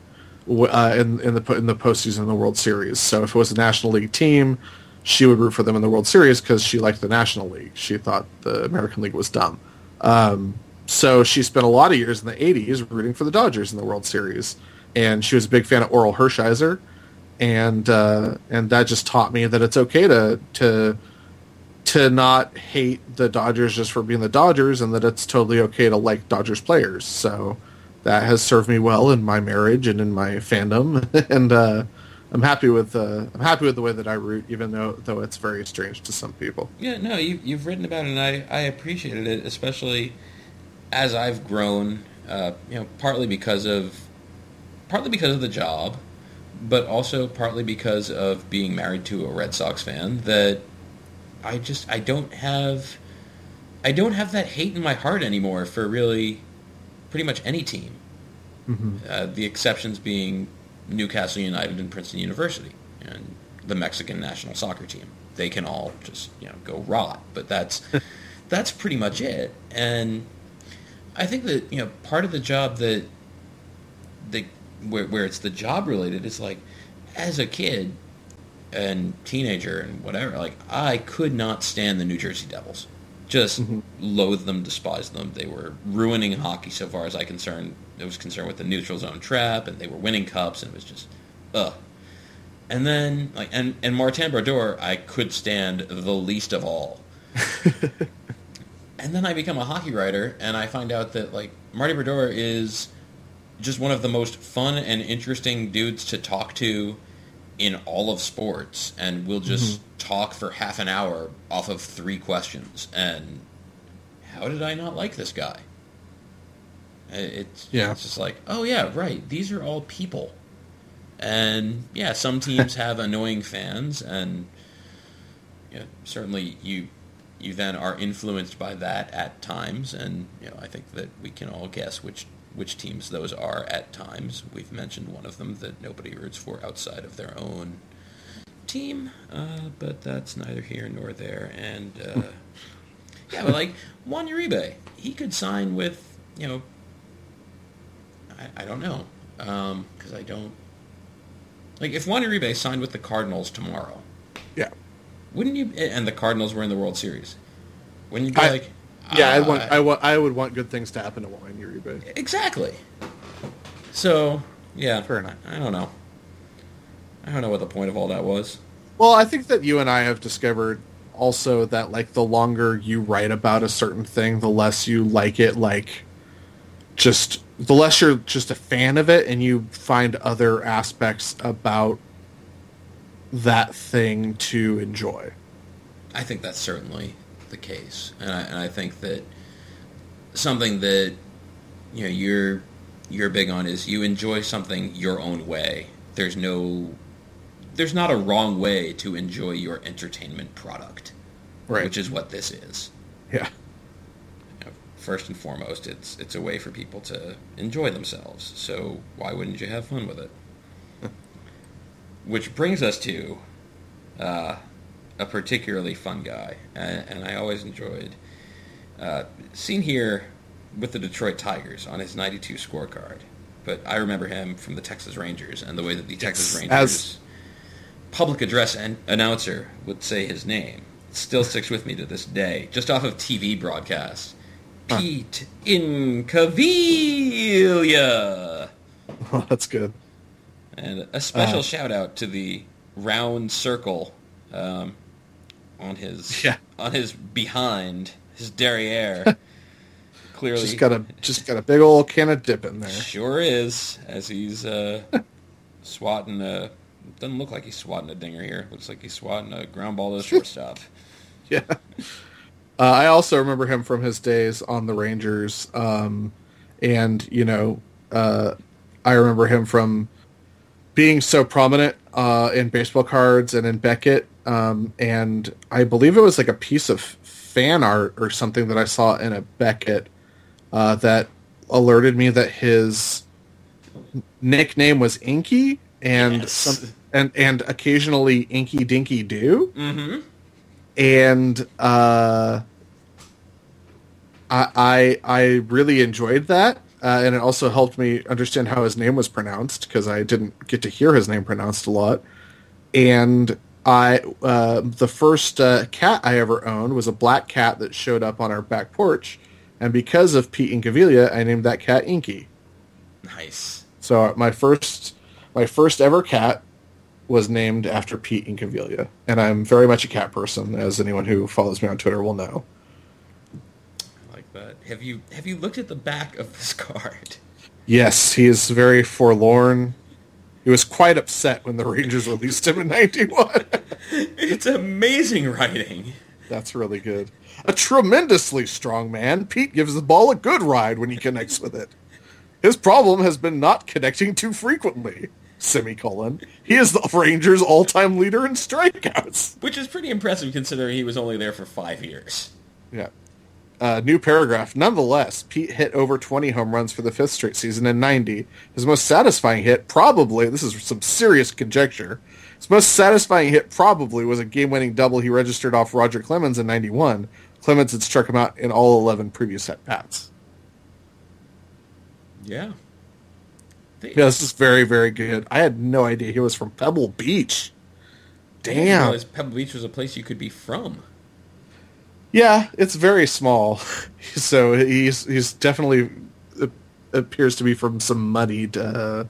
uh, in in the in the postseason in the World Series. So if it was a National League team, she would root for them in the World Series because she liked the National League. She thought the American League was dumb. Um, so she spent a lot of years in the 80s rooting for the Dodgers in the World Series. And she was a big fan of Orel Hershiser. And uh, and that just taught me that it's okay to to to not hate the Dodgers just for being the Dodgers and that it's totally okay to like Dodgers players. So that has served me well in my marriage and in my fandom. and uh, I'm happy with uh, I'm happy with the way that I root, even though though it's very strange to some people. Yeah, no, you, you've written about it, and I, I appreciated it, especially as I've grown. Uh, you know, partly because of partly because of the job, but also partly because of being married to a Red Sox fan. That I just I don't have I don't have that hate in my heart anymore for really pretty much any team. Uh, the exceptions being Newcastle United and Princeton University and the Mexican national soccer team. They can all just you know go rot, but that's that's pretty much it. And I think that you know part of the job that the where, where it's the job related is like as a kid and teenager and whatever, like I could not stand the New Jersey Devils. Just mm-hmm. loathed them, despised them. They were ruining hockey so far as I concerned. I was concerned with the neutral zone trap, and they were winning cups, and it was just, ugh. And then, like, and and Martin Brodeur, I could stand the least of all. and then I become a hockey writer, and I find out that like Marty Brodeur is just one of the most fun and interesting dudes to talk to in all of sports and we'll just mm-hmm. talk for half an hour off of three questions and how did I not like this guy? It's, Yeah. it's just like, oh yeah, right. These are all people. And yeah, some teams have annoying fans and yeah, certainly you you then are influenced by that at times and you know, I think that we can all guess which which teams those are at times. We've mentioned one of them that nobody roots for outside of their own team, uh, but that's neither here nor there. And uh, yeah, but like Juan Uribe, he could sign with you know, I, I don't know, because I don't Like if Juan Uribe signed with the Cardinals tomorrow, Yeah. wouldn't you? And the Cardinals were in the World Series. Wouldn't you be I- like, Yeah, I "Ah, want I want I would want good things to happen to Juan Uribe. exactly. So yeah, Fair enough. I don't know. I don't know what the point of all that was. Well, I think that you and I have discovered also that like the longer you write about a certain thing, the less you like it like just the less you're just a fan of it and you find other aspects about that thing to enjoy. I think that's certainly the case, and I, and I think that something that you know you're you're big on is you enjoy something your own way. There's no there's not a wrong way to enjoy your entertainment product, Right. which is what this is. Yeah. You know, first and foremost, it's it's a way for people to enjoy themselves. So why wouldn't you have fun with it? Which brings us to uh, a particularly fun guy, and, and I always enjoyed uh, seen here with the Detroit Tigers on his '92 scorecard. But I remember him from the Texas Rangers and the way that the Texas Rangers as- public address an- announcer would say his name. It still sticks with me to this day, just off of TV broadcasts. Huh. Pete Incaviglia. Oh, that's good. And a special Uh. shout out to the round circle um, on his Yeah. on his behind his derriere. Clearly, Just got a just got a big old can of dip in there. sure is as he's uh, swatting a. Doesn't look like he's swatting a dinger here. Looks like he's swatting a ground ball to the shortstop. Yeah. Uh, I also remember him from his days on the Rangers, um, and you know, uh, I remember him from being so prominent uh, in baseball cards and in Beckett, um, and I believe it was like a piece of fan art or something that I saw in a Beckett uh, that alerted me that his nickname was Inky and Yes. some, and and occasionally Inky Dinky Do. Mm-hmm. and uh, I, I I really enjoyed that, uh, and it also helped me understand how his name was pronounced because I didn't get to hear his name pronounced a lot. And I uh, the first uh, cat I ever owned was a black cat that showed up on our back porch, and because of Pete Incaviglia, I named that cat Inky. Nice. So my first my first ever cat was named after Pete Incaviglia, and I'm very much a cat person, as anyone who follows me on Twitter will know. I like that. Have you have you looked at the back of this card? Yes, he is very forlorn. He was quite upset when the Rangers released him in '91. It's amazing writing. That's really good. A tremendously strong man, Pete gives the ball a good ride when he connects with it. His problem has been not connecting too frequently. Semicolon. He is the Rangers' all-time leader in strikeouts. Which is pretty impressive considering he was only there for five years. Yeah. Uh, new paragraph. Nonetheless, Pete hit over 20 home runs for the fifth straight season in 90. His most satisfying hit, probably, this is some serious conjecture, his most satisfying hit probably was a game-winning double he registered off Roger Clemens in 91. Clemens had struck him out in all 11 previous at-bats. Yeah. Yeah, this is very, very good. I had no idea he was from Pebble Beach. Damn. Pebble Beach was a place you could be from. Yeah, it's very small, so he's he's definitely uh, appears to be from some moneyed uh,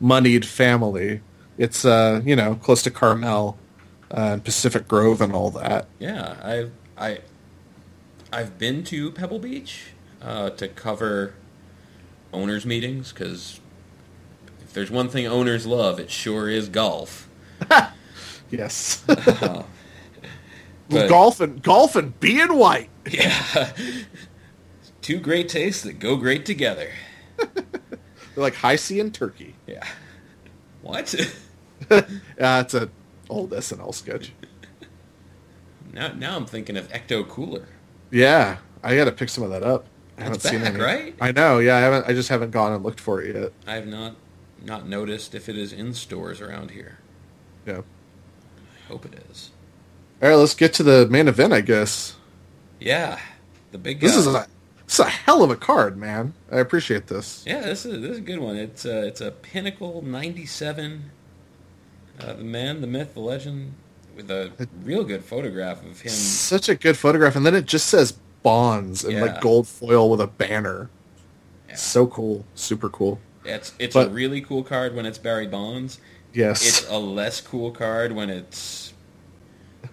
moneyed family. It's uh you know close to Carmel, uh, and Pacific Grove and all that. Yeah, I've I I've been to Pebble Beach uh, to cover owners meetings because if there's one thing owners love, it sure is golf. Yes, Uh, but- golf and golf and being white. yeah, two great tastes that go great together. They're like Hi-C and turkey. Yeah. What? Uh, it's a old SNL sketch. now, now I'm thinking of Ecto Cooler. Yeah, I got to pick some of that up. I That's haven't back, seen any. right? I know. Yeah, I haven't. I just haven't gone and looked for it yet. I have not not noticed if it is in stores around here. Yeah. I hope it is. All right, let's get to the main event. I guess. Yeah, the big. This guy. is a this is a hell of a card, man. I appreciate this. Yeah, this is this is a good one. It's a it's a Pinnacle '97 Uh, the man, the myth, the legend, with a real good photograph of him. Such a good photograph, and then it just says Bonds in Yeah. like gold foil with a banner. Yeah. So cool, super cool. It's it's But- a really cool card when it's Barry Bonds. Yes. It's a less cool card when it's.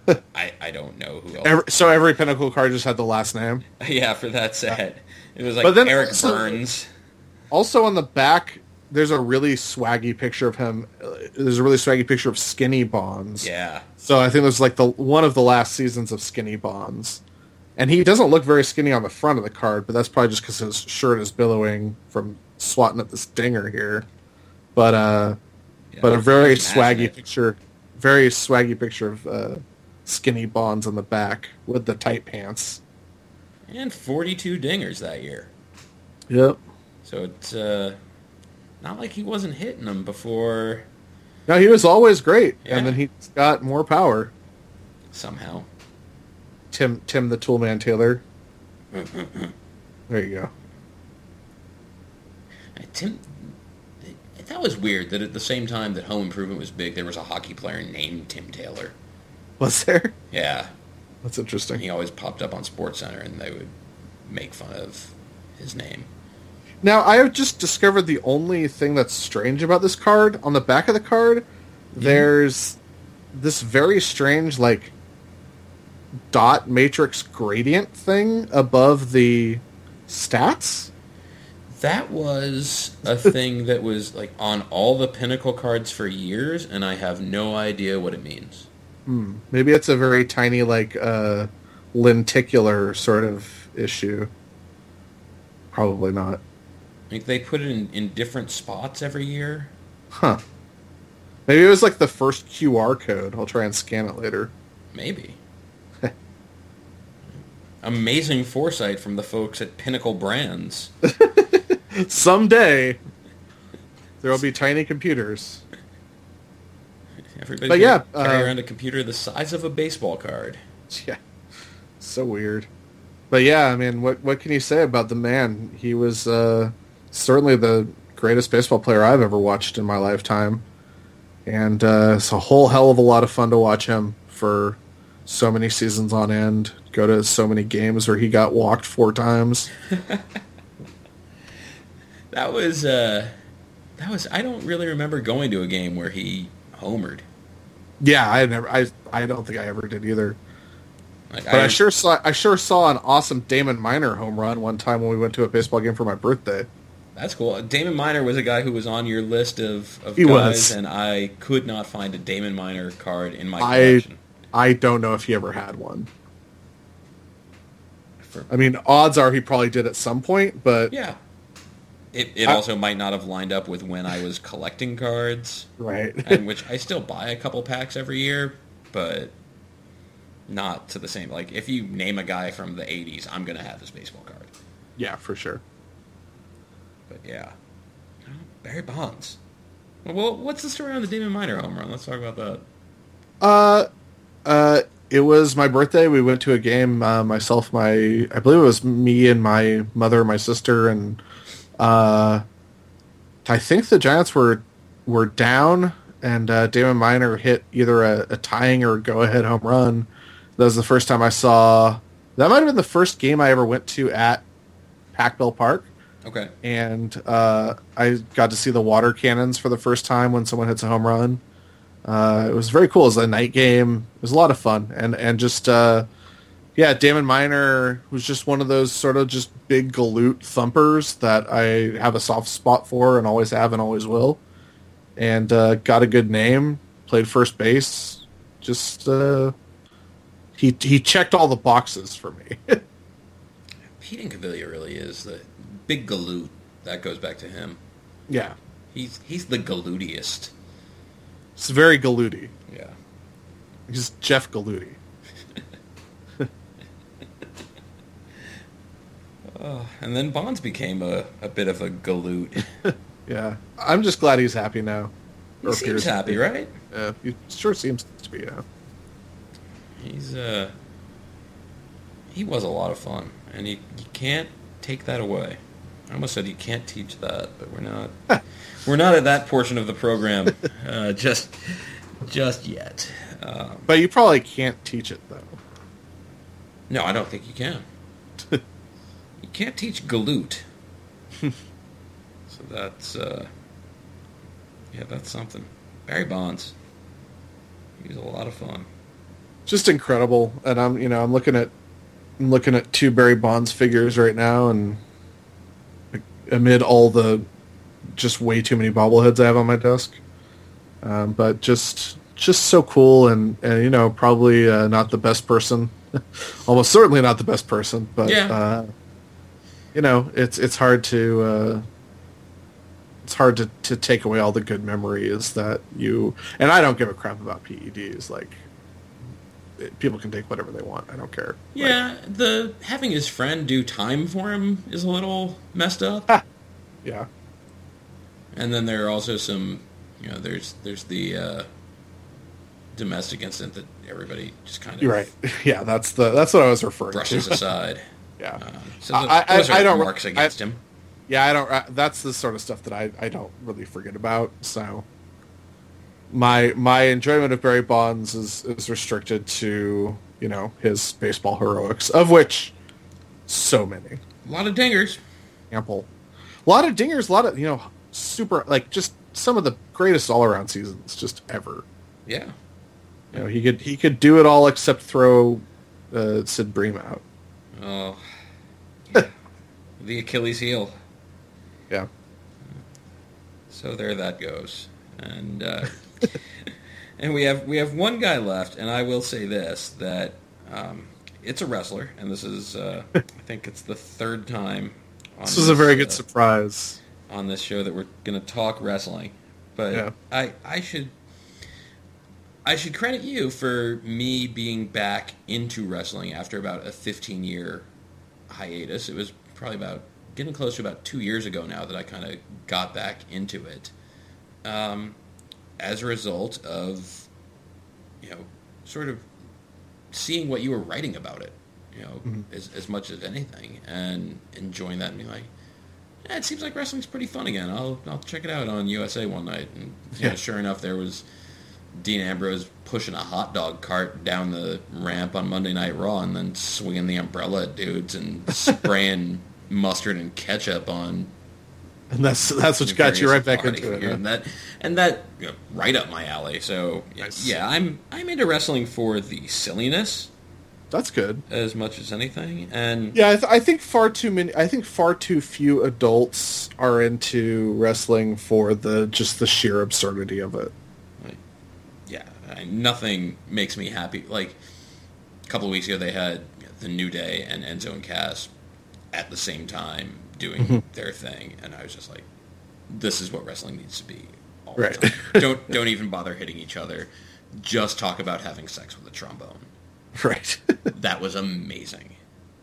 I I don't know who else. Every, so every Pinnacle card just had the last name. yeah, for that set, it was like But then Eric also- Burns. Also on the back, there's a really swaggy picture of him. uh, There's a really swaggy picture of Skinny Bonds. Yeah, So I think it was like the one of the last seasons of Skinny Bonds, and he doesn't look very skinny on the front of the card, but that's probably just because his shirt is billowing from swatting at this dinger here. But uh, yeah. but a very swaggy it. picture, very swaggy picture of uh, Skinny Bonds on the back with the tight pants. and 42 dingers that year. Yep. So it's uh, not like he wasn't hitting them before No, he was always great, Yeah. and then he got more power. somehow. Tim Tim the Toolman Taylor. there you go. Uh, Tim, that was weird that at the same time that Home Improvement was big, there was a hockey player named Tim Taylor. Was there? Yeah, That's interesting. he always popped up on Sports Center, and they would make fun of his name. Now I have just discovered the only thing that's strange about this card. On the back of the card, there's this very strange like dot matrix gradient thing above the stats. That was a thing that was like on all the Pinnacle cards for years, and I have no idea what it means. Hmm. Maybe it's a very tiny like uh, lenticular sort of issue. Probably not. Like they put it in, in different spots every year. Huh. Maybe it was like the first QR code. I'll try and scan it later. Maybe. Amazing foresight from the folks at Pinnacle Brands. Someday there will be tiny computers. Everybody But yeah, carry uh, around a computer the size of a baseball card. Yeah. So weird. But yeah, I mean, what what can you say about the man? He was uh, certainly the greatest baseball player I've ever watched in my lifetime. And uh, it's a whole hell of a lot of fun to watch him for so many seasons on end. Go to so many games where he got walked four times. That was uh that was I don't really remember going to a game where he homered. Yeah, I never. I I don't think I ever did either. Like But I sure saw I sure saw an awesome Damon Minor home run one time when we went to a baseball game for my birthday. That's cool. Damon Minor was a guy who was on your list of, of He guys, was. and I could not find a Damon Minor card in my I collection. I don't know if he ever had one. For- I mean, odds are he probably did at some point, but yeah. It, it I- also might not have lined up with when I was collecting cards, right. and which I still buy a couple packs every year, but not to the same. Like, if you name a guy from the 80s, I'm going to have his baseball card. yeah, for sure. But yeah. Barry Bonds. Well, what's the story on the Damon Minor home run? Let's talk about that. Uh, uh, it was my birthday. We went to a game. Uh, myself, my I believe it was me and my mother, my sister, and uh, I think the Giants were were down, and uh, Damon Minor hit either a, a tying or go ahead home run. That was the first time I saw. That might have been the first game I ever went to at Pac Bell Park. Okay. and uh, I got to see the water cannons for the first time when someone hits a home run. Uh, it was very cool. It was a night game. It was a lot of fun, and and just uh, yeah, Damon Minor was just one of those sort of just big galoot thumpers that I have a soft spot for, and always have, and always will. And uh, got a good name. Played first base. Just uh, he he checked all the boxes for me. Pete Incaviglia really is the big galoot. That goes back to him. yeah, He's he's the galootiest. it's very galooty. Yeah. He's Jeff Galooty. Oh, and then Bonds became a, a bit of a galoot. Yeah, I'm just glad he's happy now. He Or seems happy, right? Yeah, he sure seems to be. Yeah, He's uh he was a lot of fun, and you you can't take that away. I almost said you can't teach that, but we're not we're not at that portion of the program uh, just just yet. Um, but you probably can't teach it though. No, I don't think you can. Can't teach galoot. so that's uh, yeah, that's something. Barry Bonds. He was a lot of fun. Just incredible, and I'm you know I'm looking at I'm looking at two Barry Bonds figures right now, and amid all the just way too many bobbleheads I have on my desk, um, but just just so cool, and, and you know probably uh, not the best person, almost certainly not the best person, but Yeah. uh, you know it's it's hard to. Uh, it's hard to, to take away all the good memories that you and I don't give a crap about PEDs. Like it- people can take whatever they want. I don't care. Like, Yeah, the having his friend do time for him is a little messed up. yeah. And then there are also some, you know, there's there's the uh, domestic incident that everybody just kind of right. Yeah, that's the that's what I was referring brushes to. aside. Yeah. Um, so I- those, I- those I are don't- marks I- against him. Yeah, I don't. Uh, that's the sort of stuff that I, I don't really forget about. So my my enjoyment of Barry Bonds is is restricted to you know his baseball heroics, of which so many A lot of dingers. ample, a lot of dingers, a lot of you know super like just some of the greatest all around seasons just ever. Yeah. You know he could he could do it all except throw uh, Sid Bream out. Oh. Yeah. the Achilles heel. Yeah. So there that goes. And uh, and we have we have one guy left, and I will say this that um, it's a wrestler, and this is uh, I think it's the third time. On This was a very good uh, surprise. on this show that we're going to talk wrestling, but Yeah. I I should I should credit you for me being back into wrestling after about a 15 year hiatus. It was probably about getting close to about two years ago now that I kind of got back into it. Um, as a result of you know sort of seeing what you were writing about it, you know, as, as much as anything, and enjoying that and being like, yeah, it seems like wrestling's pretty fun again. I'll I'll check it out on USA one night, and you know, Yeah. sure enough, there was Dean Ambrose pushing a hot dog cart down the ramp on Monday Night Raw, and then swinging the umbrella at dudes and spraying mustard and ketchup on And that's that's what got you right back into it. huh? and that and that you know, right up my alley. So yeah, Nice. yeah, I'm I'm into wrestling for the silliness That's good. as much as anything, and Yeah, I, th- I think far too many. I think far too few adults are into wrestling for the just the sheer absurdity of it. Nothing makes me happy. Like a couple of weeks ago, they had the New Day and Enzo and Cass at the same time doing Mm-hmm. their thing, and I was just like, "This is what wrestling needs to be." All Right. the time. don't don't even bother hitting each other. Just talk about having sex with a trombone. Right. That was amazing.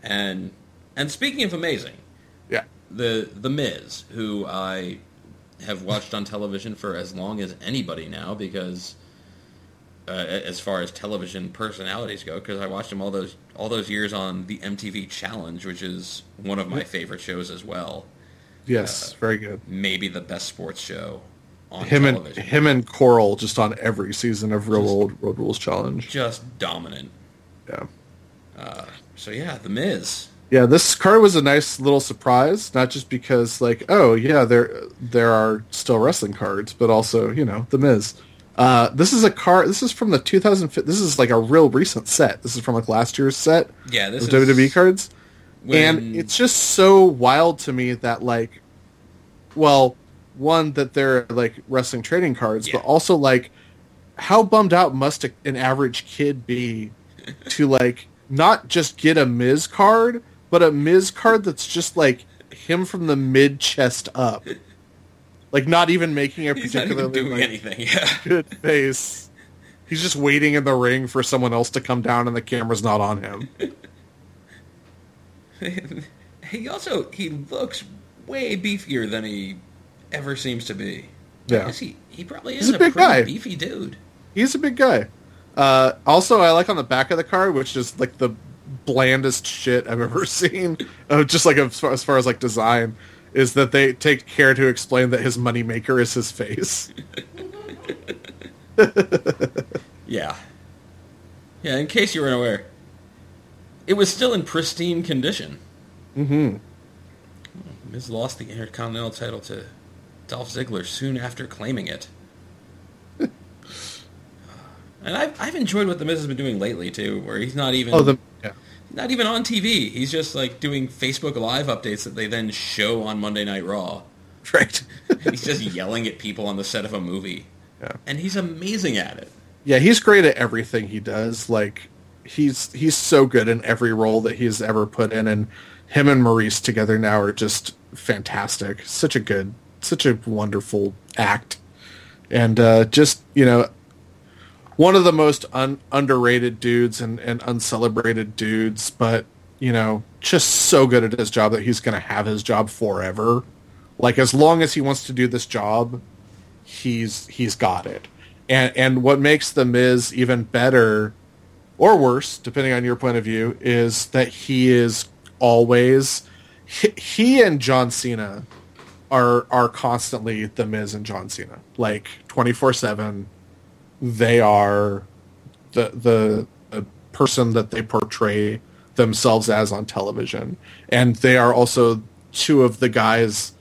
And and speaking of amazing, yeah. the the Miz, who I have watched on television for as long as anybody now, because uh, as far as television personalities go, because I watched him all those all those years on the MTV Challenge, which is one of my favorite shows as well. Yes. very good. Maybe the best sports show on Him and him and Coral just on every season of Real World Road Rules Challenge. just dominant. Yeah. So yeah, the Miz. Yeah, this card was a nice little surprise, not just because like, oh yeah, there there are still wrestling cards, but also, you know, the Miz. Uh, this is a car. This is from the 2005. This is like a real recent set. This is from like last year's set Yeah, this of is WWE cards, when- and it's just so wild to me that like, well, one that they're like wrestling trading cards, Yeah. but also like, how bummed out must a, an average kid be to like not just get a Miz card, but a Miz card that's just like him from the mid chest up, like not even making a he's particularly doing like, anything. Yeah. good face. He's just waiting in the ring for someone else to come down, and the camera's not on him. he also he looks way beefier than he ever seems to be. Yeah. He he probably is He's a a, big guy. beefy dude. He's a big guy. Uh, also, I like on the back of the card, which is like the blandest shit I've ever seen. Uh, just like as far, as far as like design, is that they take care to explain that his moneymaker is his face. yeah. Yeah, in case you were unaware, it was still in pristine condition. Mm-hmm. Miz lost the Intercontinental title to Dolph Ziggler soon after claiming it. and I've, I've enjoyed what the Miz has been doing lately too, where he's not even Oh, the yeah. Not even on TV. He's just like doing Facebook Live updates that they then show on Monday Night Raw. Right. he's just yelling at people on the set of a movie, yeah. and he's amazing at it. Yeah, he's great at everything he does. Like he's he's so good in every role that he's ever put in, and him and Maryse together now are just fantastic. Such a good, such a wonderful act, and uh, just you know, one of the most un- underrated dudes and and uncelebrated dudes, but you know, just so good at his job that he's going to have his job forever. Like as long as he wants to do this job, he's he's got it. And and what makes the Miz even better or worse, depending on your point of view, is that he is always he, he and John Cena are are constantly the Miz and John Cena. Like 24/7 they are the the, the person that they portray themselves as on television. And they are also two of the guys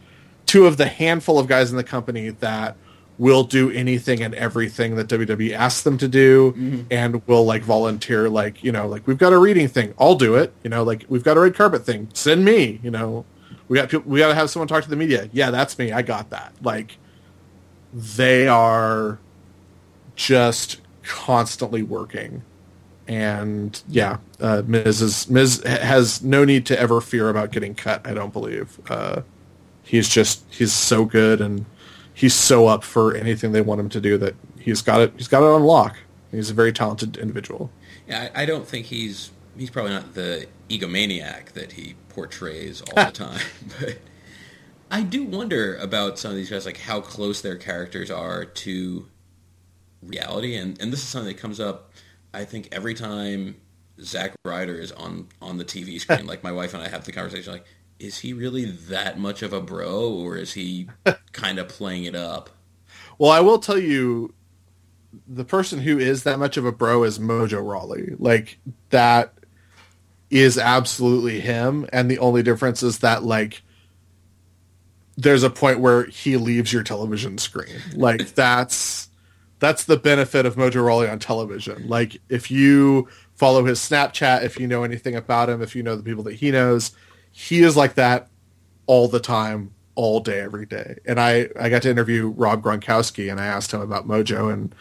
two of the handful of guys in the company that will do anything and everything that WWE asks them to do Mm-hmm. and will like volunteer like, you know, like we've got a reading thing, I'll do it. You know, like we've got a red carpet thing, send me, you know. We got people, we got to have someone talk to the media. Yeah, that's me. I got that. Like they are just constantly working. And yeah, uh, Miz is Miz has no need to ever fear about getting cut. I don't believe. Uh, he's just he's so good and he's so up for anything they want him to do that he's got it. He's got it on lock. He's a very talented individual. Yeah, I, I don't think he's he's probably not the egomaniac that he portrays all the time, but I do wonder about some of these guys, like how close their characters are to reality, and and this is something that comes up, I think, every time Zack Ryder is on on the TV screen. like my wife and I have the conversation, like, is he really that much of a bro, or is he kind of playing it up? Well, I will tell you, the person who is that much of a bro is Mojo Rawley. Like that is absolutely him, and the only difference is that like there's a point where he leaves your television screen. Like that's that's the benefit of Mojo Rawley on television. Like if you follow his Snapchat, if you know anything about him, if you know the people that he knows, he is like that all the time, all day, every day. And I, I got to interview Rob Gronkowski and I asked him about Mojo and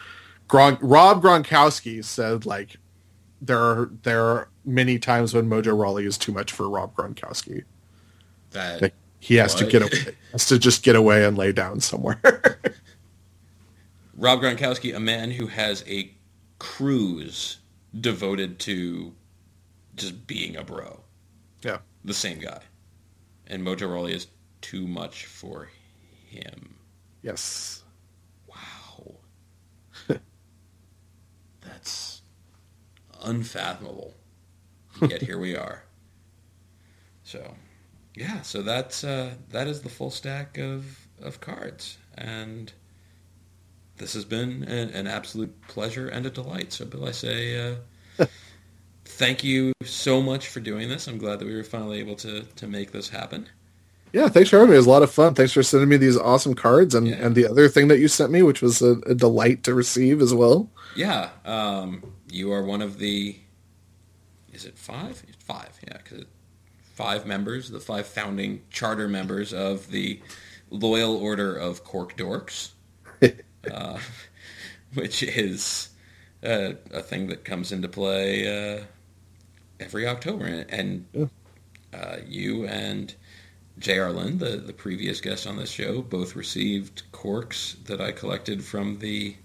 Gron, Rob Gronkowski said like there are there are many times when Mojo Rawley is too much for Rob Gronkowski. That Like, he has to get away, has to just get away and lay down somewhere. Rob Gronkowski, a man who has a cruise devoted to just being a bro. yeah. The same guy. And Mojo Rawley is too much for him. Yes. Wow. That's unfathomable. Yet here we are. So, yeah, so that's uh, that is the full stack of of cards, and this has been a, an absolute pleasure and a delight. So, Bill, I say uh, thank you so much for doing this. I'm glad that we were finally able to to make this happen. Yeah, thanks for having me. It was a lot of fun. Thanks for sending me these awesome cards and, Yeah. and the other thing that you sent me, which was a, a delight to receive as well. Yeah, um, you are one of the. Is it five? It's five, yeah, because five members, the five founding charter members of the Loyal Order of Cork Dorks, uh, which is uh, a thing that comes into play uh, every October, and Yeah. uh, you and J.R. Lynn, the, the previous guest on this show, both received corks that I collected from the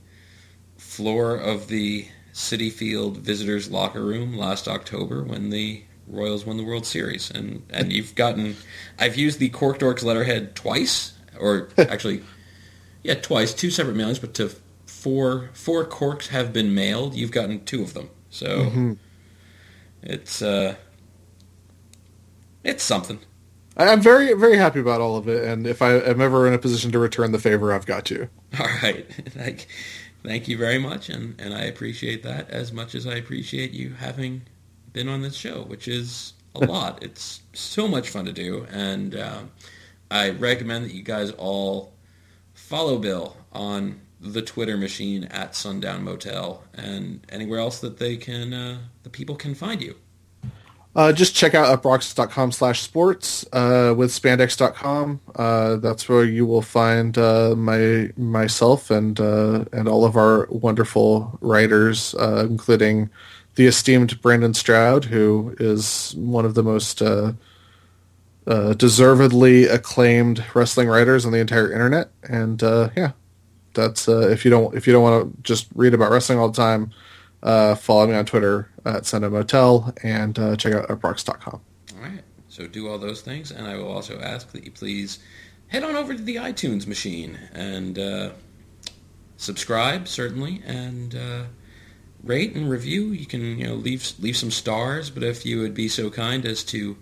floor of the Citi Field visitors locker room last October when the Royals won the World Series. And and you've gotten I've used the Cork Dorks letterhead twice or actually yeah, twice, two separate mailings, but to four four corks have been mailed. You've gotten two of them. So Mhm. it's uh it's something. I'm very very happy about all of it, and if I am ever in a position to return the favor, I've got you. All right, thank, thank you very much, and and I appreciate that as much as I appreciate you having been on this show, which is a lot. it's so much fun to do, and uh, I recommend that you guys all follow Bill on the Twitter machine at Sundown Motel and anywhere else that they can, uh, the people can find you. Uh, just check out uproxx.com slash sports uh, with spandex.com. Uh, that's where you will find uh, my myself and uh, and all of our wonderful writers, uh, including the esteemed Brandon Stroud, who is one of the most deservedly acclaimed wrestling writers on the entire internet. And yeah, that's if you don't if you don't want to just read about wrestling all the time uh, follow me on Twitter at Sundown Motel and uh, check out uproxx.com. All right. So do all those things, and I will also ask that you please head on over to the iTunes machine and uh, subscribe, certainly, and uh, rate and review. You can you know leave leave some stars, but if you would be so kind as to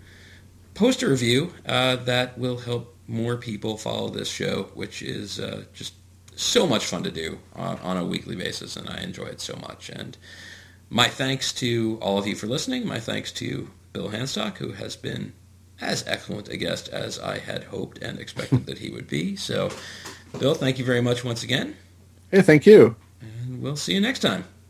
post a review, uh, that will help more people follow this show, which is uh, just so much fun to do on, on, a weekly basis, and I enjoy it so much. And my thanks to all of you for listening. My thanks to Bill Hanstock, who has been as excellent a guest as I had hoped and expected that he would be. So, Bill, thank you very much once again. Hey, thank you. And we'll see you next time.